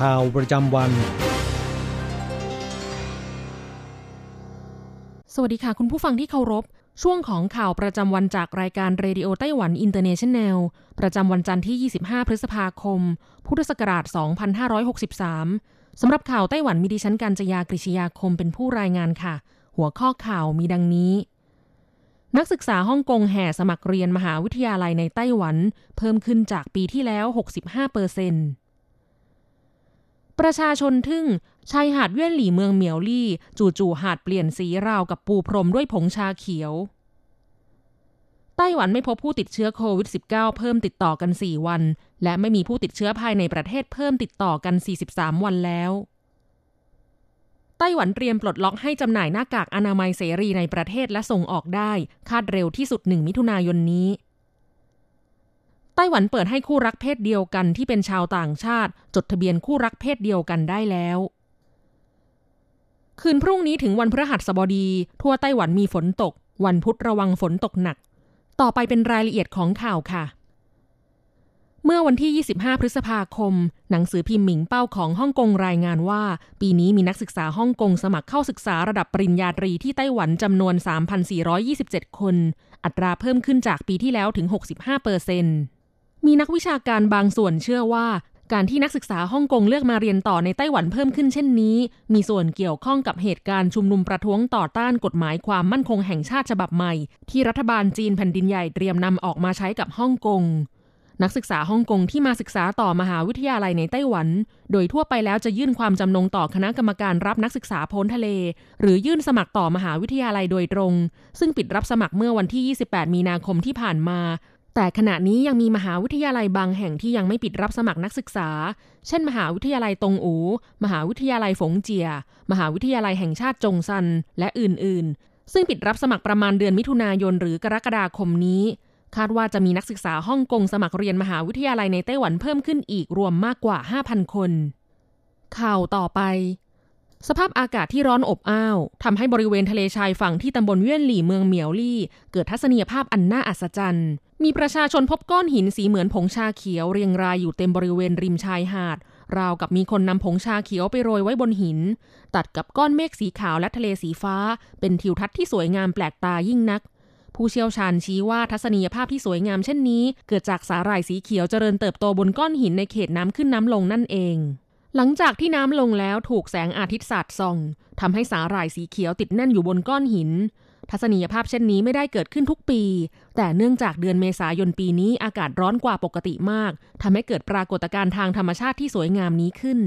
ข่าวประจำวัน สวัสดีค่ะคุณผู้ฟังที่เคารพ ช่วงของข่าวประจำวันจากรายการเรดิโอไต้หวันอินเตอร์เนชันแนล ประจำวันจันทร์ที่ 25 พฤษภาคม พุทธศักราช 2563 สำหรับข่าวไต้หวันมีดิฉันการจยากริชยาคมเป็นผู้รายงานค่ะ หัวข้อข่าวมีดังนี้ นักศึกษาฮ่องกงแห่สมัครเรียนมหาวิทยาลัยในไต้หวัน เพิ่มขึ้นจากปีที่แล้ว 65เปอร์เซ็นต์ ประชาชนทึ่งชายหาดเวียนหลี่เมืองเหมียวลี่จู่ๆหาดเปลี่ยนสีราวกับปูพรมด้วยผงชาเขียว ไต้หวันไม่พบผู้ติดเชื้อโควิด -19 เพิ่มติดต่อกัน 4 วัน และไม่มีผู้ติดเชื้อภายในประเทศเพิ่มติดต่อกัน 43 วันแล้ว ไต้หวันเตรียมปลดล็อกให้จำหน่ายหน้ากากอนามัยเสรีในประเทศและส่งออกได้ คาดเร็วที่สุดหนึ่งมิถุนายนนี้ ไต้หวันเปิดให้คู่รักเพศเดียวกันที่เป็นชาวต่างชาติ จดทะเบียนคู่รักเพศเดียวกันได้แล้ว คืนพรุ่งนี้ถึงวันพฤหัสบดี ทั่วไต้หวันมีฝนตก วันพุธระวังฝนตกหนัก ต่อไปเป็นรายละเอียดของข่าวค่ะ เมื่อวันที่ 25 พฤษภาคม หนังสือพิมพ์หมิงเป้าของฮ่องกงรายงานว่า ปีนี้มีนักศึกษาฮ่องกงสมัครเข้าศึกษาระดับปริญญาตรีที่ไต้หวันจำนวน 3,427 คน อัตราเพิ่มขึ้นจากปีที่แล้วถึง 65เปอร์เซ็นต์ มีนักวิชาการบางส่วนเชื่อว่า การที่นักศึกษาฮ่องกงเลือกมาเรียนต่อในไต้หวันเพิ่มขึ้นเช่นนี้ มีส่วนเกี่ยวข้องกับเหตุการณ์ชุมนุมประท้วงต่อต้านกฎหมายความมั่นคงแห่งชาติฉบับใหม่ ที่รัฐบาลจีนแผ่นดินใหญ่เตรียมนำออกมาใช้กับฮ่องกงนักศึกษาฮ่องกงที่มาศึกษาต่อมหาวิทยาลัยในไต้หวัน โดยทั่วไปแล้วจะยื่นความจำนงต่อคณะกรรมการรับนักศึกษาพ้นทะเล หรือยื่นสมัครต่อมหาวิทยาลัยโดยตรง ซึ่งปิดรับสมัครเมื่อวันที่ 28 มีนาคมที่ผ่านมา แต่ขณะนี้ยังมีมหาวิทยาลัยบางแห่งที่ยังไม่ปิดรับสมัครนักศึกษา เช่น มหาวิทยาลัยตงอู มหาวิทยาลัยฝงเจีย มหาวิทยาลัยแห่งชาติจงซัน และอื่น ๆ ซึ่งปิดรับสมัครประมาณเดือนมิถุนายนหรือกรกฎาคมนี้ คาดว่าจะมีนักศึกษาฮ่องกงสมัครเรียนมหาวิทยาลัยในไต้หวันเพิ่มขึ้นอีกรวมมากกว่า 5,000 คน ข่าวต่อไป สภาพอากาศที่ร้อนอบอ้าวทำให้บริเวณทะเลชายฝั่งที่ตำบลเวียนหลี่เมืองเหมียวลี่ เกิดทัศนียภาพอันน่าอัศจรรย์ มีประชาชนพบก้อนหินสีเหมือนผงชาเขียวเรียงรายอยู่เต็มบริเวณริมชายหาด ราวกับมีคนนำผงชาเขียวไปโรยไว้บนหิน ตัดกับก้อนเมฆสีขาวและทะเลสีฟ้า เป็นทิวทัศน์ที่สวยงามแปลกตายิ่งนัก ผู้เชี่ยวชาญชี้ว่าทัศนียภาพที่สวยงามเช่นนี้ เกิดจากสาหร่ายสีเขียวเจริญเติบโตบนก้อนหินในเขตน้ำขึ้นน้ำลงนั่นเอง หลังจากที่น้ำลงแล้วถูกแสงอาทิตย์สาดส่องทำให้สาหร่ายสีเขียวติดแน่นอยู่บนก้อนหิน ทัศนียภาพเช่นนี้ไม่ได้เกิดขึ้นทุกปี แต่เนื่องจากเดือนเมษายนปีนี้อากาศร้อนกว่าปกติมากทำให้เกิดปรากฏการณ์ทางธรรมชาติที่สวยงามนี้ขึ้น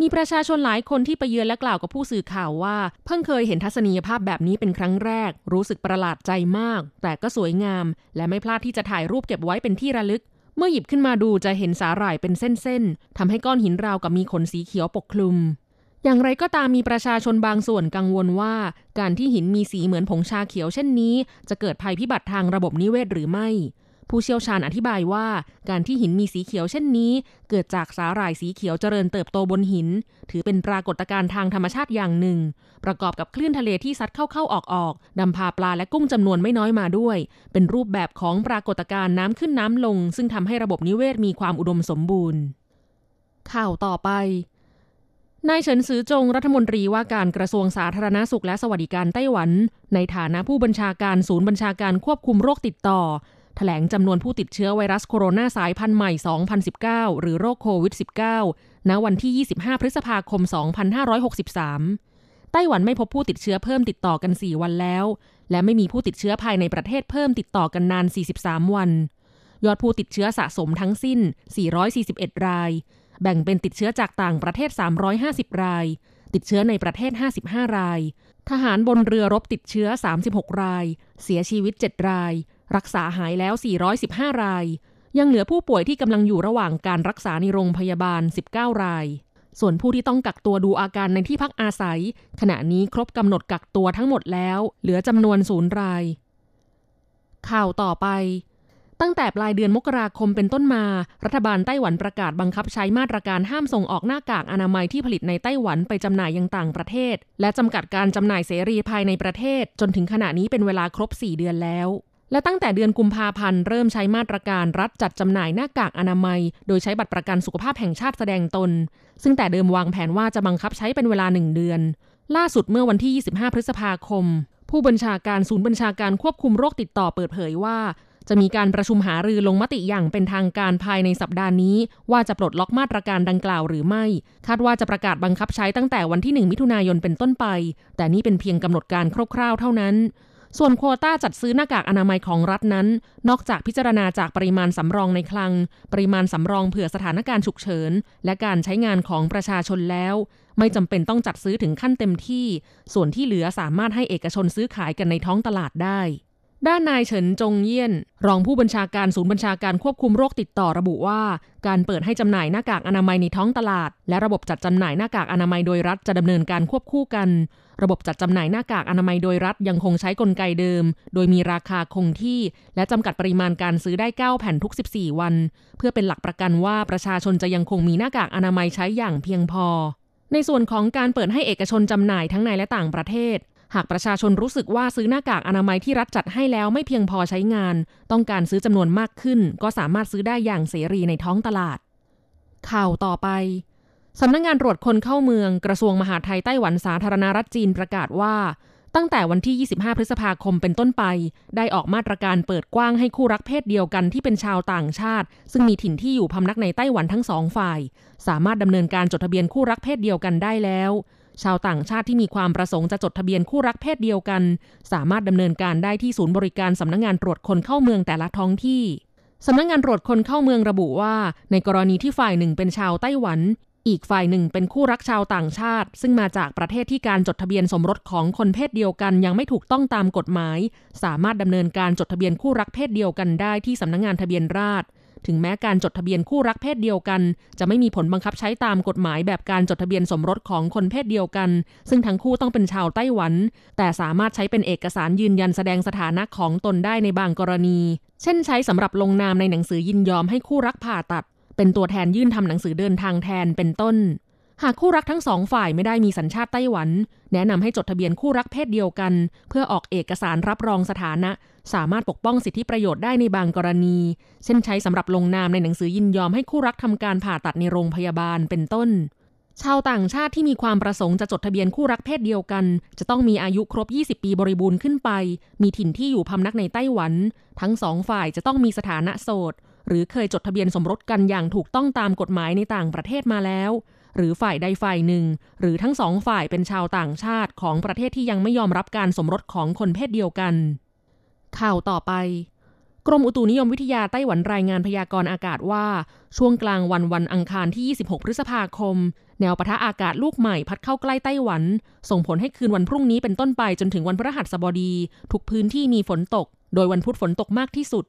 มีประชาชนหลายคนที่ไปเยือนและกล่าวกับผู้สื่อข่าวว่า เพิ่งเคยเห็นทัศนียภาพแบบนี้เป็นครั้งแรก รู้สึกประหลาดใจมาก แต่ก็สวยงาม และไม่พลาดที่จะถ่ายรูปเก็บไว้เป็นที่ระลึก เมื่อหยิบขึ้นมาดูจะเห็นสาหร่ายเป็นเส้นๆทำให้ก้อนหินราวกับมีขนสีเขียวปกคลุม อย่างไรก็ตามมีประชาชนบางส่วนกังวลว่า การที่หินมีสีเหมือนผงชาเขียวเช่นนี้ จะเกิดภัยพิบัติทางระบบนิเวศหรือไม่ ผู้เชี่ยวชาญอธิบายว่า การที่หินมีสีเขียวเช่นนี้ เกิดจากสาหร่ายสีเขียวเจริญเติบโตบนหิน ถือเป็นปรากฏการณ์ทางธรรมชาติอย่างหนึ่ง ประกอบกับคลื่นทะเลที่ซัดเข้าๆออกๆนำพาปลาและกุ้งจำนวนไม่น้อยมาด้วย เป็นรูปแบบของปรากฏการณ์น้ำขึ้นน้ำลง ซึ่งทำให้ระบบนิเวศมีความอุดมสมบูรณ์ ข่าวต่อไปนายเฉินซือจงรัฐมนตรีว่าการกระทรวงสาธารณาสุขและสวัสดิการไต้หวัน ในฐานะผู้บัญชาการศูนย์บัญชาการควบคุมโรคติดต่อ ถลงจำนวนผู้ติดเชื้อไวรัสโคโรนาสายพันธุ์ใหม่ 2019 หรือโรคโควิด -19 ณ วันที่ 25 พฤษภาคม 2563 ไต้หวันไม่พบผู้ติดเชื้อเพิ่มติดต่อกัน 4 วันแล้ว และไม่มีผู้ติดเชื้อภายในประเทศเพิ่มติดต่อกันนาน 43 วัน ยอดผู้ติดเชื้อสะสมทั้งสิ้น 441 ราย แบ่งเป็นติดเชื้อจากต่างประเทศ 350 ราย ติดเชื้อในประเทศ 55 ราย ทหารบนเรือรบติดเชื้อ 36 ราย เสียชีวิต 7 ราย รักษาหายแล้ว 415 ราย ยังเหลือผู้ป่วยที่กำลังอยู่ระหว่างการรักษาในโรงพยาบาล 19 ราย ส่วนผู้ที่ต้องกักตัวดูอาการในที่พักอาศัย ขณะนี้ครบกำหนดกักตัวทั้งหมดแล้ว เหลือจำนวนศูนย์ราย ข่าวต่อไป ตั้งแต่ปลายเดือนมกราคมเป็นต้นมา รัฐบาลไต้หวันประกาศบังคับใช้มาตรการห้ามส่งออกหน้ากากอนามัยที่ผลิตในไต้หวันไปจำหน่ายยังต่างประเทศ และจำกัดการจำหน่ายเสรีภายในประเทศ จนถึงขณะนี้เป็นเวลาครบ 4 เดือนแล้ว และตั้งแต่เดือนกุมภาพันธ์เริ่มใช้มาตรการรัฐจัดจำหน่ายหน้ากากอนามัย โดยใช้บัตรประกันสุขภาพแห่งชาติแสดงตน ซึ่งแต่เดิมวางแผนว่าจะบังคับใช้เป็นเวลาหนึ่งเดือน ล่าสุดเมื่อวันที่ 25 พฤษภาคม ผู้บัญชาการศูนย์บัญชาการควบคุมโรคติดต่อเปิดเผยว่า จะมีการประชุมหารือลงมติอย่างเป็นทางการภายในสัปดาห์นี้ ว่าจะปลดล็อกมาตรการดังกล่าวหรือไม่ คาดว่าจะประกาศบังคับใช้ตั้งแต่วันที่ 1 มิถุนายนเป็นต้นไป แต่นี่เป็นเพียงกำหนดการคร่าวๆ เท่านั้น ส่วนโควต้าจัดซื้อหน้ากากอนามัยของรัฐนั้น นอกจากพิจารณาจากปริมาณสำรองในคลัง ปริมาณสำรองเผื่อสถานการณ์ฉุกเฉิน และการใช้งานของประชาชนแล้ว ไม่จำเป็นต้องจัดซื้อถึงขั้นเต็มที่ ส่วนที่เหลือสามารถให้เอกชนซื้อขายกันในท้องตลาดได้ ด้านนายเฉินจงเยี่ยน รองผู้บัญชาการศูนย์บัญชาการควบคุมโรคติดต่อระบุว่า การเปิดให้จำหน่ายหน้ากากอนามัยในท้องตลาด และระบบจัดจำหน่ายหน้ากากอนามัยโดยรัฐจะดำเนินการควบคู่กัน ระบบจัดจำหน่ายหน้ากากอนามัยโดยรัฐยังคงใช้กลไกเดิม โดยมีราคาคงที่ และจำกัดปริมาณการซื้อได้ 9 แผ่นทุก 14 วัน เพื่อเป็นหลักประกันว่าประชาชนจะยังคงมีหน้ากากอนามัยใช้อย่างเพียงพอในส่วนของการเปิดให้เอกชนจำหน่ายทั้งในและต่างประเทศ หากประชาชนรู้สึกว่าซื้อหน้ากากอนามัยที่รัฐจัดให้แล้วไม่เพียงพอใช้งาน ต้องการซื้อจำนวนมากขึ้น ก็สามารถซื้อได้อย่างเสรีในท้องตลาด ข่าวต่อไปสำนักงงานตรวจคนเข้าเมืองกระทรวงมหาดไทยไต้หวันสาธารณรัฐจีนประกาศว่า ตั้งแต่วันที่ 25 พฤษภาคมเป็นต้นไป ได้ออกมาตรการเปิดกว้างให้คู่รักเพศเดียวกันที่เป็นชาวต่างชาติ ซึ่งมีถิ่นที่อยู่พำนักในไต้หวันทั้งสองฝ่าย สามารถดำเนินการจดทะเบียนคู่รักเพศเดียวกันได้แล้ว ชาวต่างชาติที่มีความประสงค์จะจดทะเบียนคู่รักเพศเดียวกัน สามารถดำเนินการได้ที่ศูนย์บริการสำนักงงานตรวจคนเข้าเมืองแต่ละท้องที่สำนักงงานตรวจคนเข้าเมืองระบุว่า ในกรณีที่ฝ่ายหนึ่งเป็นชาวไต้หวัน อีกฝ่ายหนึ่งเป็นคู่รักชาวต่างชาติ ซึ่งมาจากประเทศที่การจดทะเบียนสมรสของคนเพศเดียวกันยังไม่ถูกต้องตามกฎหมาย สามารถดำเนินการจดทะเบียนคู่รักเพศเดียวกันได้ที่สำนักงงานทะเบียนราษฎร ถึงแม้การจดทะเบียนคู่รักเพศเดียวกัน จะไม่มีผลบังคับใช้ตามกฎหมายแบบการจดทะเบียนสมรสของคนเพศเดียวกัน ซึ่งทั้งคู่ต้องเป็นชาวไต้หวัน แต่สามารถใช้เป็นเอกสารยืนยันแสดงสถานะของตนได้ในบางกรณี เช่น ใช้สำหรับลงนามในหนังสือยินยอมให้คู่รักผ่าตัด เป็นตัวแทนยื่นทำหนังสือเดินทางแทนเป็นต้น หากคู่รักทั้งสองฝ่ายไม่ได้มีสัญชาติไต้หวัน แนะนำให้จดทะเบียนคู่รักเพศเดียวกัน เพื่อออกเอกสารรับรองสถานะ สามารถปกป้องสิทธิประโยชน์ได้ในบางกรณี เช่นใช้สำหรับลงนามในหนังสือยินยอมให้คู่รักทำการผ่าตัดในโรงพยาบาลเป็นต้น ชาวต่างชาติที่มีความประสงค์จะจดทะเบียนคู่รักเพศเดียวกัน จะต้องมีอายุครบ 20 ปีบริบูรณ์ขึ้นไป มีถิ่นที่อยู่พำนักในไต้หวัน ทั้งสองฝ่ายจะต้องมีสถานะโสดหรือเคยจดทะเบียนสมรสกันอย่างถูกต้องตามกฎหมายในต่างประเทศมาแล้ว หรือฝ่ายใดฝ่ายหนึ่ง หรือทั้งสองฝ่ายเป็นชาวต่างชาติของประเทศที่ยังไม่ยอมรับการสมรสของคนเพศเดียวกัน ข่าวต่อไป กรมอุตุนิยมวิทยาไต้หวันรายงานพยากรณ์อากาศว่า ช่วงกลางวันวันอังคารที่ 26 พฤษภาคม แนวปะทะอากาศลูกใหม่พัดเข้าใกล้ไต้หวัน ส่งผลให้คืนวันพรุ่งนี้เป็นต้นไปจนถึงวันพฤหัสบดี ทุกพื้นที่มีฝนตก โดยวันพุธฝนตกมากที่สุด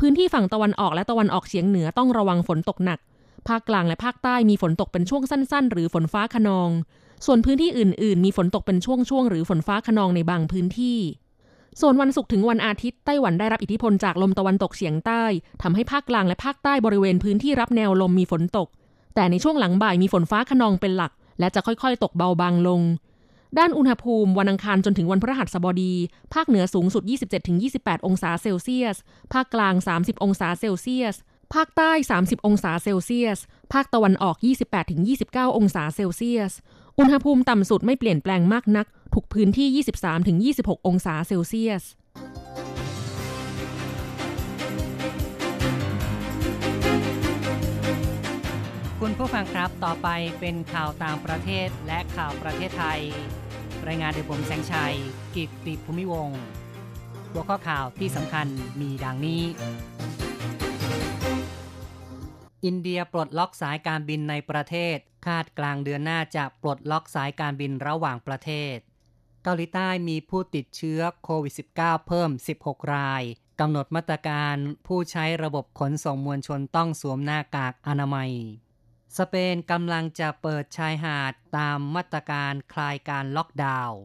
พื้นที่ฝั่งตะวันออกและตะวันออกเฉียงเหนือต้องระวังฝนตกหนัก ภาคกลางและภาคใต้มีฝนตกเป็นช่วงสั้น ๆ หรือฝนฟ้าขนอง ส่วนพื้นที่อื่น ๆ มีฝนตกเป็นช่วง ๆ หรือฝนฟ้าขนองในบางพื้นที่ ส่วนวันศุกร์ถึงวันอาทิตย์ไต้หวันได้รับอิทธิพลจากลมตะวันตกเฉียงใต้ทำให้ภาคกลางและภาคใต้บริเวณพื้นที่รับแนวลมมีฝนตก แต่ในช่วงหลังบ่ายมีฝนฟ้าขนองเป็นหลัก และจะค่อย ๆ ตกเบาบางลงด้านอุณหภูมิวันอังคารจนถึงวันพฤหัสบดี ภาคเหนือสูงสุด 27-28 องศาเซลเซียส ภาคกลาง 30 องศาเซลเซียส ภาคใต้ 30 องศาเซลเซียส ภาคตะวันออก 28-29 องศาเซลเซียส อุณหภูมิต่ำสุดไม่เปลี่ยนแปลงมากนัก ทุกพื้นที่ 23-26 องศาเซลเซียสคุณผู้ฟังครับ ต่อไปเป็นข่าวต่างประเทศและข่าวประเทศไทย รายงานโดยผมแสงชัย กิตติภูมิวงหัวข้อข่าวที่สำคัญมีดังนี้ อินเดียปลดล็อกสายการบินในประเทศ คาดกลางเดือนหน้าจะปลดล็อกสายการบินระหว่างประเทศ เกาหลีใต้มีผู้ติดเชื้อโควิด -19 เพิ่ม 16 รายกำหนดมาตรการผู้ใช้ระบบขนส่งมวลชนต้องสวมหน้ากากอนามัย สเปนกำลังจะเปิดชายหาดตามมาตรการคลายการล็อกดาวน์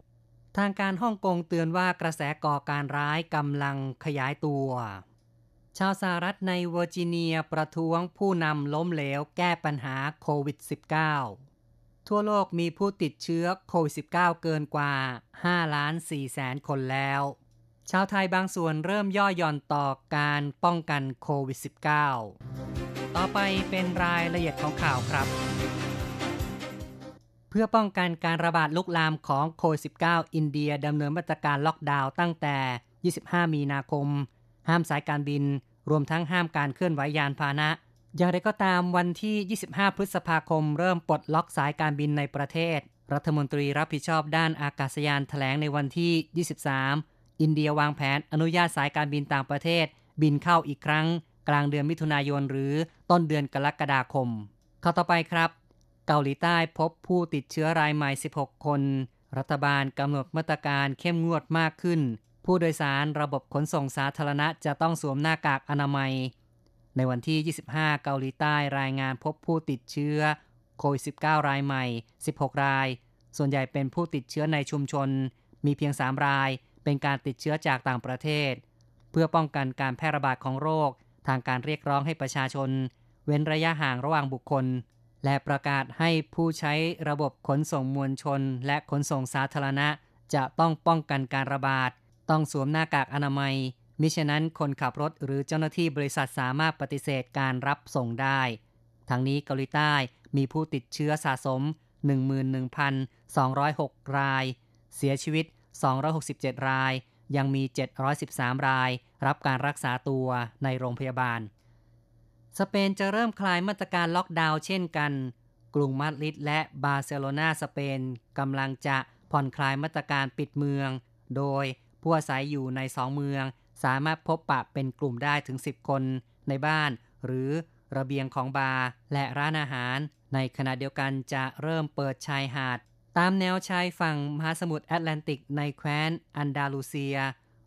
ทางการฮ่องกงเตือนว่ากระแสก่อการร้ายกำลังขยายตัว ชาวสหรัฐในเวอร์จิเนียประท้วงผู้นำล้มเหลวแก้ปัญหาโควิด -19 ทั่วโลกมีผู้ติดเชื้อโควิด -19 เกินกว่า5ล้าน4แสนคนแล้ว ชาวไทยบางส่วนเริ่มย่อหย่อนต่อการป้องกันโควิด -19 ต่อไปเป็นรายละเอียดของข่าวครับ เพื่อป้องกันการระบาดลุกลามของโควิด -19 อินเดียดำเนินมาตรการล็อกดาวน์ตั้งแต่ 25 มีนาคม ห้ามสายการบิน รวมทั้งห้ามการเคลื่อนไหวยานพาหนะ อย่างไรก็ตามวันที่ 25 พฤษภาคม เริ่มปลดล็อกสายการบินในประเทศ รัฐมนตรีรับผิดชอบด้านอากาศยานแถลงในวันที่ 23 อินเดียวางแผนอนุญาตสายการบินต่างประเทศ บินเข้าอีกครั้ง กลางเดือนมิถุนายนหรือต้นเดือนกรกฎาคมข้าต่อไปครับ เกาหลีใต้พบผู้ติดเชื้อรายใหม่ 16 คน รัฐบาลกำหนดมาตรการเข้มงวดมากขึ้น ผู้โดยสารระบบขนส่งสาธารณะจะต้องสวมหน้ากากอนามัย ในวันที่ 25 เกาหลีใต้รายงานพบผู้ติดเชื้อโควิด -19 รายใหม่ 16 ราย ส่วนใหญ่เป็นผู้ติดเชื้อในชุมชน มีเพียง 3 ราย เป็นการติดเชื้อจากต่างประเทศ เพื่อป้องกันการแพร่ระบาดของโรค ทางการเรียกร้องให้ประชาชน เว้นระยะห่างระหว่างบุคคล และประกาศให้ผู้ใช้ระบบขนส่งมวลชน และขนส่งสาธารณะ จะต้องป้องกันการระบาด ต้องสวมหน้ากากอนามัย มิฉะนั้นคนขับรถหรือเจ้าหน้าที่บริษัทสามารถปฏิเสธการรับส่งได้ ทั้งนี้เกาหลีใต้มีผู้ติดเชื้อสะสม 11,206 ราย เสียชีวิต 267 ราย ยังมี 713 ราย รับการรักษาตัวในโรงพยาบาล สเปนจะเริ่มคลายมาตรการล็อกดาวน์เช่นกันกรุงมาดริดและบาร์เซโลนาสเปนกำลังจะผ่อนคลายมาตรการปิดเมือง โดย ผู้อาศัยอยู่ในสองเมือง สามารถพบปะเป็นกลุ่มได้ถึง 10 คนในบ้าน หรือระเบียงของบาร์และร้านอาหาร ในขณะเดียวกันจะเริ่มเปิดชายหาด ตามแนวชายฝั่งมหาสมุทรแอตแลนติกในแคว้นอันดาลูเซีย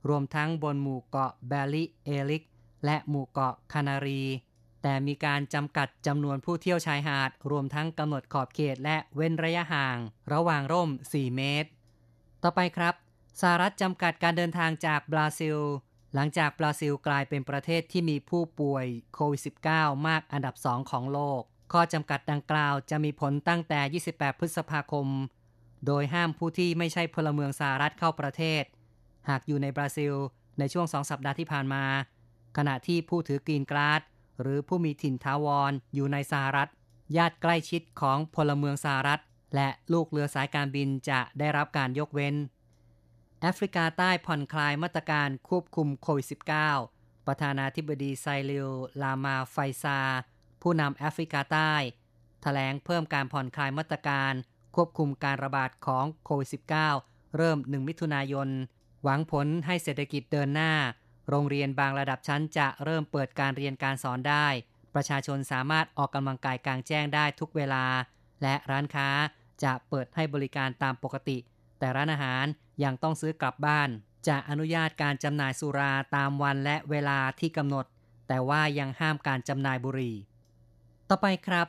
รวมทั้งบนหมู่เกาะแบลีแอริก และหมู่เกาะคานารี แต่มีการจำกัดจำนวนผู้เที่ยวชายหาด รวมทั้งกำหนดขอบเขตและเว้นระยะห่าง ระหว่างร่ม 4 เมตร ต่อไปครับ สหรัฐจำกัดการเดินทางจากบราซิล หลังจากบราซิลกลายเป็นประเทศที่มีผู้ป่วยโควิด -19 มากอันดับสองของโลก ข้อจำกัดดังกล่าวจะมีผลตั้งแต่ 28 พฤษภาคม โดยห้ามผู้ที่ไม่ใช่พลเมืองสหรัฐเข้าประเทศ หากอยู่ในบราซิลในช่วงสองสัปดาห์ที่ผ่านมา ขณะที่ผู้ถือกรีนกราดหรือผู้มีถิ่นทาวรอยู่ในสหรัฐ ญาติใกล้ชิดของพลเมืองสหรัฐ และลูกเรือสายการบินจะได้รับการยกเว้น แอฟริกาใต้ผ่อนคลายมาตรการควบคุมโควิด -19 ประธานาธิบดีไซริล ลามาไฟซา ผู้นำแอฟริกาใต้ถแถลงเพิ่มการผ่อนคลายมาตรการ ควบคุมการระบาดของโควิด -19 เริ่ม 1 มิถุนายน หวังผลให้เศรษฐกิจเดินหน้า โรงเรียนบางระดับชั้นจะเริ่มเปิดการเรียนการสอนได้ ประชาชนสามารถออกกำลังกายกลางแจ้งได้ทุกเวลา และร้านค้าจะเปิดให้บริการตามปกติ แต่ร้านอาหาร ยังต้องซื้อกลับบ้าน จะอนุญาตการจำหน่ายสุราตามวันและเวลาที่กำหนด แต่ว่ายังห้ามการจำหน่ายบุหรี่ ต่อไปครับ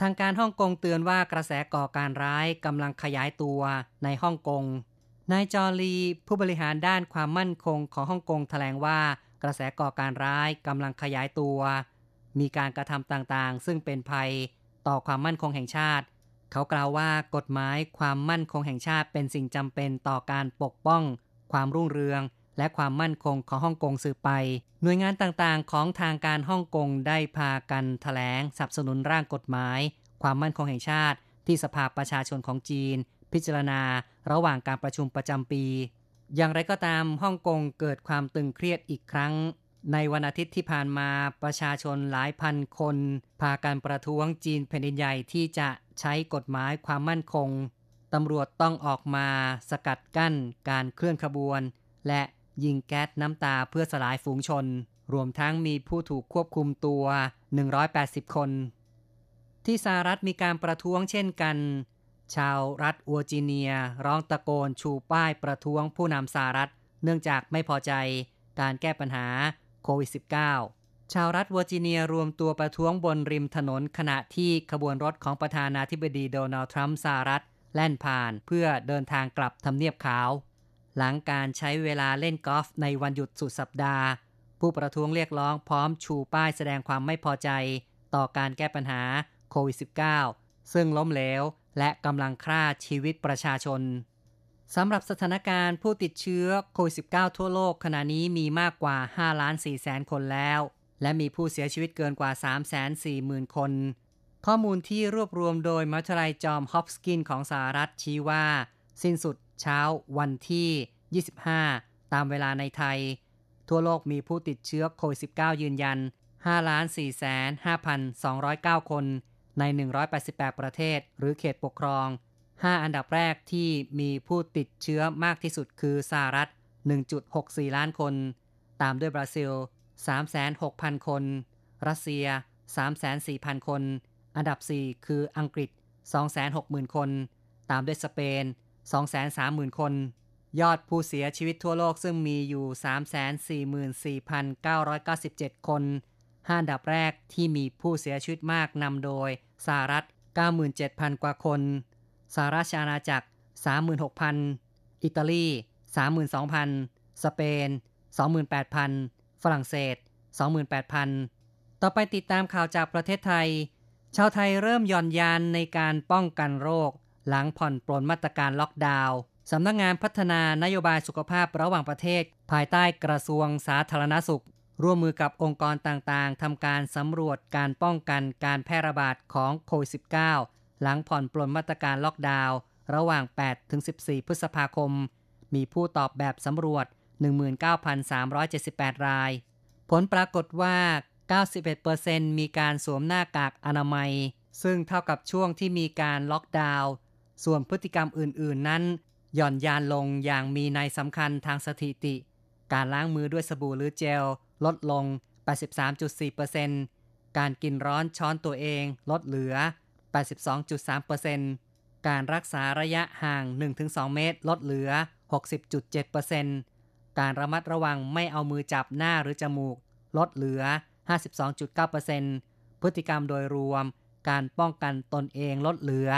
ทางการฮ่องกงเตือนว่ากระแสก่อการร้ายกำลังขยายตัวในฮ่องกง นายจอรีผู้บริหารด้านความมั่นคงของฮ่องกงแถลงว่ากระแสก่อการร้ายกำลังขยายตัว มีการกระทำต่างๆ ซึ่งเป็นภัยต่อความมั่นคงแห่งชาติ เขากล่าวว่ากฎหมายความมั่นคงแห่งชาติเป็นสิ่งจำเป็นต่อการปกป้อง ความรุ่งเรือง และความมั่นคงของฮ่องกงสืบไป หน่วยงานต่างๆ ของทางการฮ่องกงได้พากันถแถลงสนับสนุนร่างกฎหมาย ความมั่นคงแห่งชาติ ที่สภาประชาชนของจีน พิจารณา ระหว่างการประชุมประจำปี อย่างไรก็ตามฮ่องกงเกิดความตึงเครียดอีกครั้ง ในวันอาทิตย์ที่ผ่านมาประชาชนหลายพันคน พากันประท้วงจีนแผ่นดินใหญ่ที่จะใช้กฎหมายความมั่นคง ตำรวจต้องออกมาสกัดกั้นการเคลื่อนขบวน และยิงแก๊สน้ำตาเพื่อสลายฝูงชน รวมทั้งมีผู้ถูกควบคุมตัว 180 คน ที่สหรัฐมีการประท้วงเช่นกัน ชาวรัฐอวจิเนีย ร้องตะโกนชูป้ายประท้วงผู้นำสหรัฐ เนื่องจากไม่พอใจการแก้ปัญหา โควิด -19 ชาวรัฐเวอร์จิเนียรวมตัวประท้วงบนริมถนนขณะที่ขบวนรถของประธานาธิบดีโดนัลด์ทรัมป์สหรัฐแล่นผ่านเพื่อเดินทางกลับทำเนียบขาว หลังการใช้เวลาเล่นกอล์ฟในวันหยุดสุดสัปดาห์ ผู้ประท้วงเรียกร้องพร้อมชูป้ายแสดงความไม่พอใจ ต่อการแก้ปัญหาโควิด -19 ซึ่งล้มเหลวและกำลังฆ่าชีวิตประชาชน สำหรับสถานการณ์ผู้ติดเชื้อโควิด -19 ทั่วโลกขณะนี้มีมากกว่า 5 ล้าน4แสนคนแล้ว และมีผู้เสียชีวิตเกินกว่า 3 4 0 0 0 0 คน ข้อมูลที่รวบรวมโดยมัธยายจอมฮอปสกินของสหรัฐชี้ว่า สิ้นสุดเช้าวันที่ 25 ตามเวลาในไทย ทั่วโลกมีผู้ติดเชื้อโควิด -19 ยืนยัน5 4 5 209 คนใน 188 ประเทศหรือเขตปกครอง 5 อันดับแรกที่มีผู้ติดเชื้อมากที่สุดคือสหรัฐ 1.64 ล้านคน ตามด้วยบราซิล 36,000 คน รัสเซีย 340,000 คน อันดับ 4 คืออังกฤษ 260,000 คน ตามด้วยสเปน 230,000 คน ยอดผู้เสียชีวิตทั่วโลกซึ่งมีอยู่ 344,997 คน5อันดับแรกที่มีผู้เสียชีวิตมากนำโดยสหรัฐ 97,000 กว่าคน สหราชอาณาจักร 36,000 อิตาลี 32,000 สเปน 28,000 ฝรั่งเศส 28,000 ต่อไปติดตามข่าวจากประเทศไทย ชาวไทยเริ่มย่อนยานในการป้องกันโรค หลังผ่อนปลนมาตรการล็อกดาวน์สำนักงงานพัฒนานโยบายสุขภาพระหว่างประเทศ ภายใต้กระทรวงสาธารณสุข ร่วมมือกับองค์กรต่างๆทำการสำรวจการป้องกันการแพร่ระบาดของโควิด -19 หลังผ่อนปลนมาตรการล็อกดาวน์ระหว่าง8-14 พฤษภาคม มีผู้ตอบแบบสำรวจ 19,378 ราย ผลปรากฏว่า 91%มีการสวมหน้ากากอนามัย ซึ่งเท่ากับช่วงที่มีการล็อกดาวน์ส่วนพฤติกรรมอื่น ๆ นั้น หย่อนยานลงอย่างมีในสำคัญทางสถิติ การล้างมือด้วยสบู่หรือเจล ลดลง 83.4%การกินร้อนช้อนตัวเอง ลดเหลือ 82.3%การรักษาระยะห่าง 1-2 เมตร ลดเหลือ 60.7%การระมัดระวังไม่เอามือจับหน้าหรือจมูก ลดเหลือ 52.9%พฤติกรรมโดยรวม การป้องกันตนเองลดเหลือ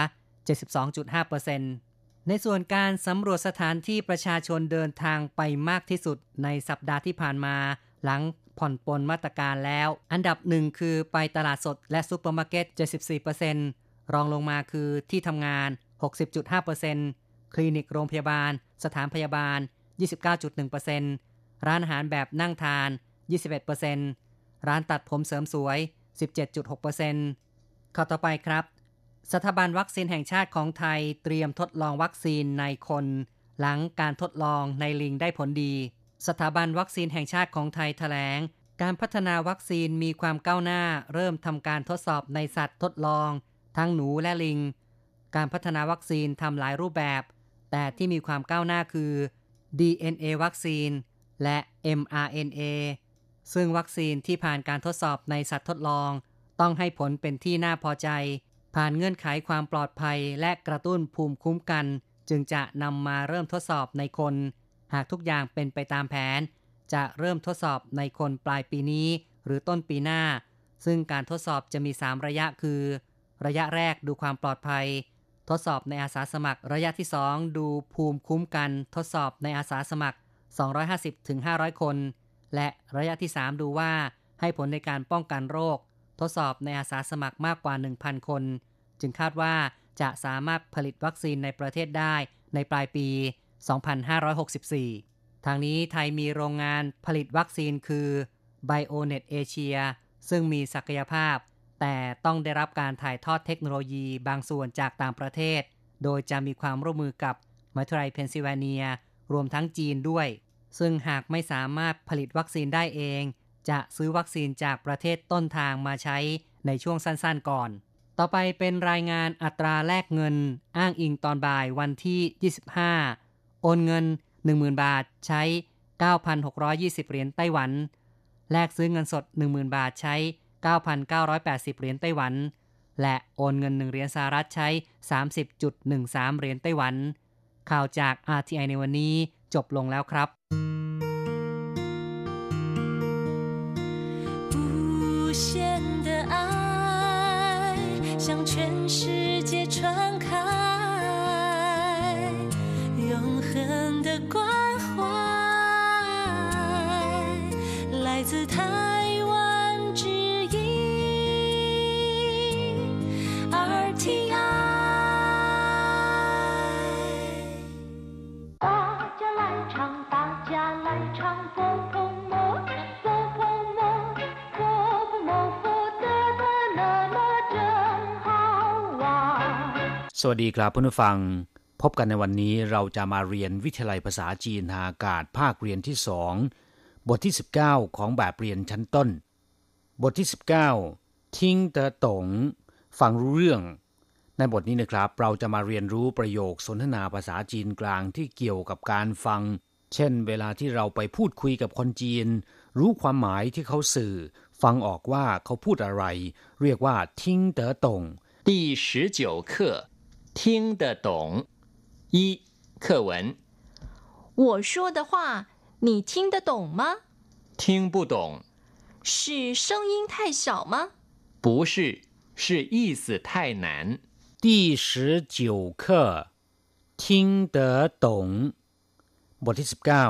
72.5%ในส่วนการสำรวจสถานที่ประชาชนเดินทางไปมากที่สุดในสัปดาห์ที่ผ่านมา หลัง ผ่อนปลนมาตรการแล้ว อันดับหนึ่งคือไปตลาดสดและซุปเปอร์มาร์เก็ต 74%รองลงมาคือที่ทำงาน 60.5%คลินิกโรงพยาบาล สถานพยาบาล 29.1%ร้านอาหารแบบนั่งทาน 21%ร้านตัดผมเสริมสวย 17.6%ข้อต่อไปครับ สถาบันวัคซีนแห่งชาติของไทยเตรียมทดลองวัคซีนในคน หลังการทดลองในลิงได้ผลดี สถาบันวัคซีนแห่งชาติของไทยแถลง การพัฒนาวัคซีนมีความก้าวหน้า เริ่มทำการทดสอบในสัตว์ทดลอง ทั้งหนูและลิง การพัฒนาวัคซีนทำหลายรูปแบบ แต่ที่มีความก้าวหน้าคือ DNA วัคซีน และ mRNA ซึ่งวัคซีนที่ผ่านการทดสอบในสัตว์ทดลอง ต้องให้ผลเป็นที่น่าพอใจ ผ่านเงื่อนไขความปลอดภัยและกระตุ้นภูมิคุ้มกัน จึงจะนำมาเริ่มทดสอบในคน หากทุกอย่างเป็นไปตามแผน จะเริ่มทดสอบในคนปลายปีนี้ หรือต้นปีหน้า ซึ่งการทดสอบจะมี 3 ระยะคือ ระยะแรกดูความปลอดภัย ทดสอบในอาสาสมัคร ระยะที่ 2 ดูภูมิคุ้มกัน ทดสอบในอาสาสมัคร 250-500 คน และระยะที่ 3 ดูว่า ให้ผลในการป้องกันโรค ทดสอบในอาสาสมัครมากกว่า 1,000 คน จึงคาดว่าจะสามารถผลิตวัคซีนในประเทศได้ในปลายปี 2564 ทางนี้ไทยมีโรงงานผลิตวัคซีนคือ BioNet Asia ซึ่งมีศักยภาพ แต่ต้องได้รับการถ่ายทอดเทคโนโลยีบางส่วนจากต่างประเทศ โดยจะมีความร่วมมือกับมัยเพนซิลเวเนีย รวมทั้งจีนด้วย ซึ่งหากไม่สามารถผลิตวัคซีนได้เอง จะซื้อวัคซีนจากประเทศต้นทางมาใช้ในช่วงสั้นๆก่อน ต่อไปเป็นรายงานอัตราแลกเงิน อ้างอิงตอนบ่ายวันที่ 25 โอนเงิน 10,000 บาทใช้ 9,620 เหรียญไต้หวัน แลกซื้อเงินสด 10,000 บาทใช้ 9,980 เหรียญไต้หวัน และโอนเงิน 1 เหรียญสหรัฐใช้ 30.13 เหรียญไต้หวัน ข่าวจาก RTI ในวันนี้จบลงแล้วครับ的爱向全世 来自台湾之音 RTI。大家来唱，大家来唱，波波摩，波波摩，波波摩佛得得那么真好玩。 สวัสดีครับเพื่อนผู้ฟัง พบกันในวันนี้เราจะมาเรียนวิทยาลัยภาษาจีนทางอากาศภาคเรียนที่สอง บทที่ 19 ของแบบเรียนชั้นต้น บทที่ 19 ทิ้งเตอตงฟังรู้เรื่อง ในบทนี้นะครับ เราจะมาเรียนรู้ประโยคสนทนาภาษาจีนกลางที่เกี่ยวกับการฟัง เช่น เวลาที่เราไปพูดคุยกับคนจีน รู้ความหมายที่เขาสื่อ ฟังออกว่าเขาพูดอะไร เรียกว่าทิ้งเตอตง 第十九课听得懂。一课文我说的话 你听得懂吗？听不懂，是声音太小吗？不是，是意思太难。第十九课听得懂บทที่สิบเก้า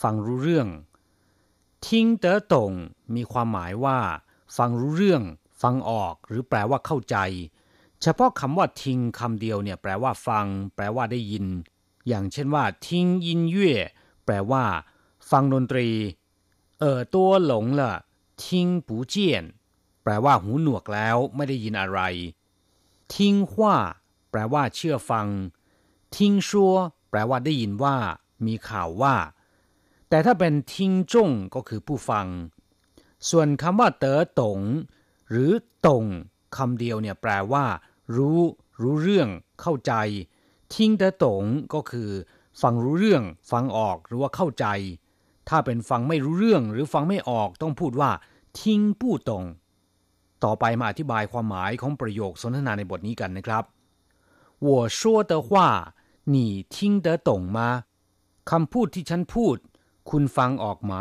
ฟังรู้เรื่องทิ้งเตอตงมีความหมายว่า ฟังรู้เรื่อง ฟังออก หรือแปลว่าเข้าใจ เฉพาะคำว่าทิ้งคำเดียวเนี่ยแปลว่าฟัง แปลว่าได้ยิน อย่างเช่นว่าทิ้งยินเย่แปลว่า ฟังดนตรีเออตัวหลงละทิ้งปูเจียนแปลว่าหูหนวกแล้วไม่ได้ยินอะไร ทิ้งว่าแปลว่าเชื่อฟัง ทิ้งชัวแปลว่าได้ยินว่า มีข่าวว่า แต่ถ้าเป็นทิ้งจงก็คือผู้ฟัง ส่วนคำว่าเต๋อตง หรือตงคำเดียวเนี่ยแปลว่า รู้ รู้เรื่อง เข้าใจ ทิ้งเต๋อตงก็คือ ฟังรู้เรื่อง ฟังออกหรือว่าเข้าใจ ถ้าเป็นฟังไม่รู้เรื่องหรือฟังไม่ออกต้องพูดว่า ทิ้งผู้ตง ต่อไปมาอธิบายความหมายของประโยคสนทนาในบทนี้กันนะครับ我说的话你听得懂吗คำพูดที่ฉันพูด คุณฟังออกไหม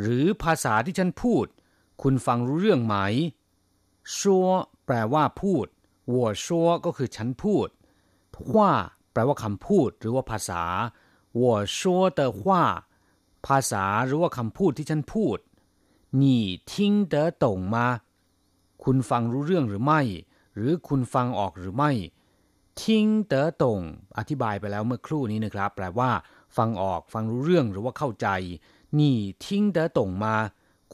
หรือภาษาที่ฉันพูด คุณฟังรู้เรื่องไหมชัวแปลว่าพูด我说ก็คือฉันพูดว่าแปลว่าคำพูดหรือว่าภาษา我说的话 ภาษาหรือว่าคำพูดที่ฉันพูด你听得懂吗คุณฟังรู้เรื่องหรือไม่ หรือคุณฟังออกหรือไม่ทิ้งเต๋อตงอธิบายไปแล้วเมื่อครู่นี้นะครับ แปลว่า ฟังออกฟังรู้เรื่องหรือว่าเข้าใจนี่ทิ้งเต๋อตงมา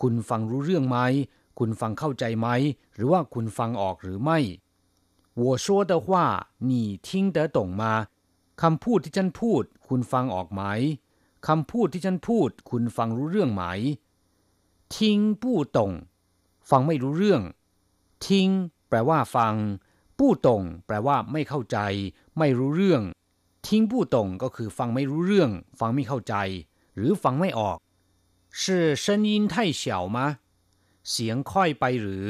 คุณฟังรู้เรื่องไหมคุณฟังเข้าใจไหมหรือว่าคุณฟังออกหรือไม่我说的话你听得懂吗คำพูดที่ฉันพูด คุณฟังออกไหม คำพูดที่ฉันพูด คุณฟังรู้เรื่องไหมทิ้งผู้ตงฟังไม่รู้เรื่อง ทิ้งแปลว่าฟัง ผู้ตงแปลว่าไม่เข้าใจ ไม่รู้เรื่อง ทิ้งผู้ตงก็คือฟังไม่รู้เรื่อง ฟังไม่เข้าใจ หรือฟังไม่ออก是声音太小吗เสียงค่อยไปหรือ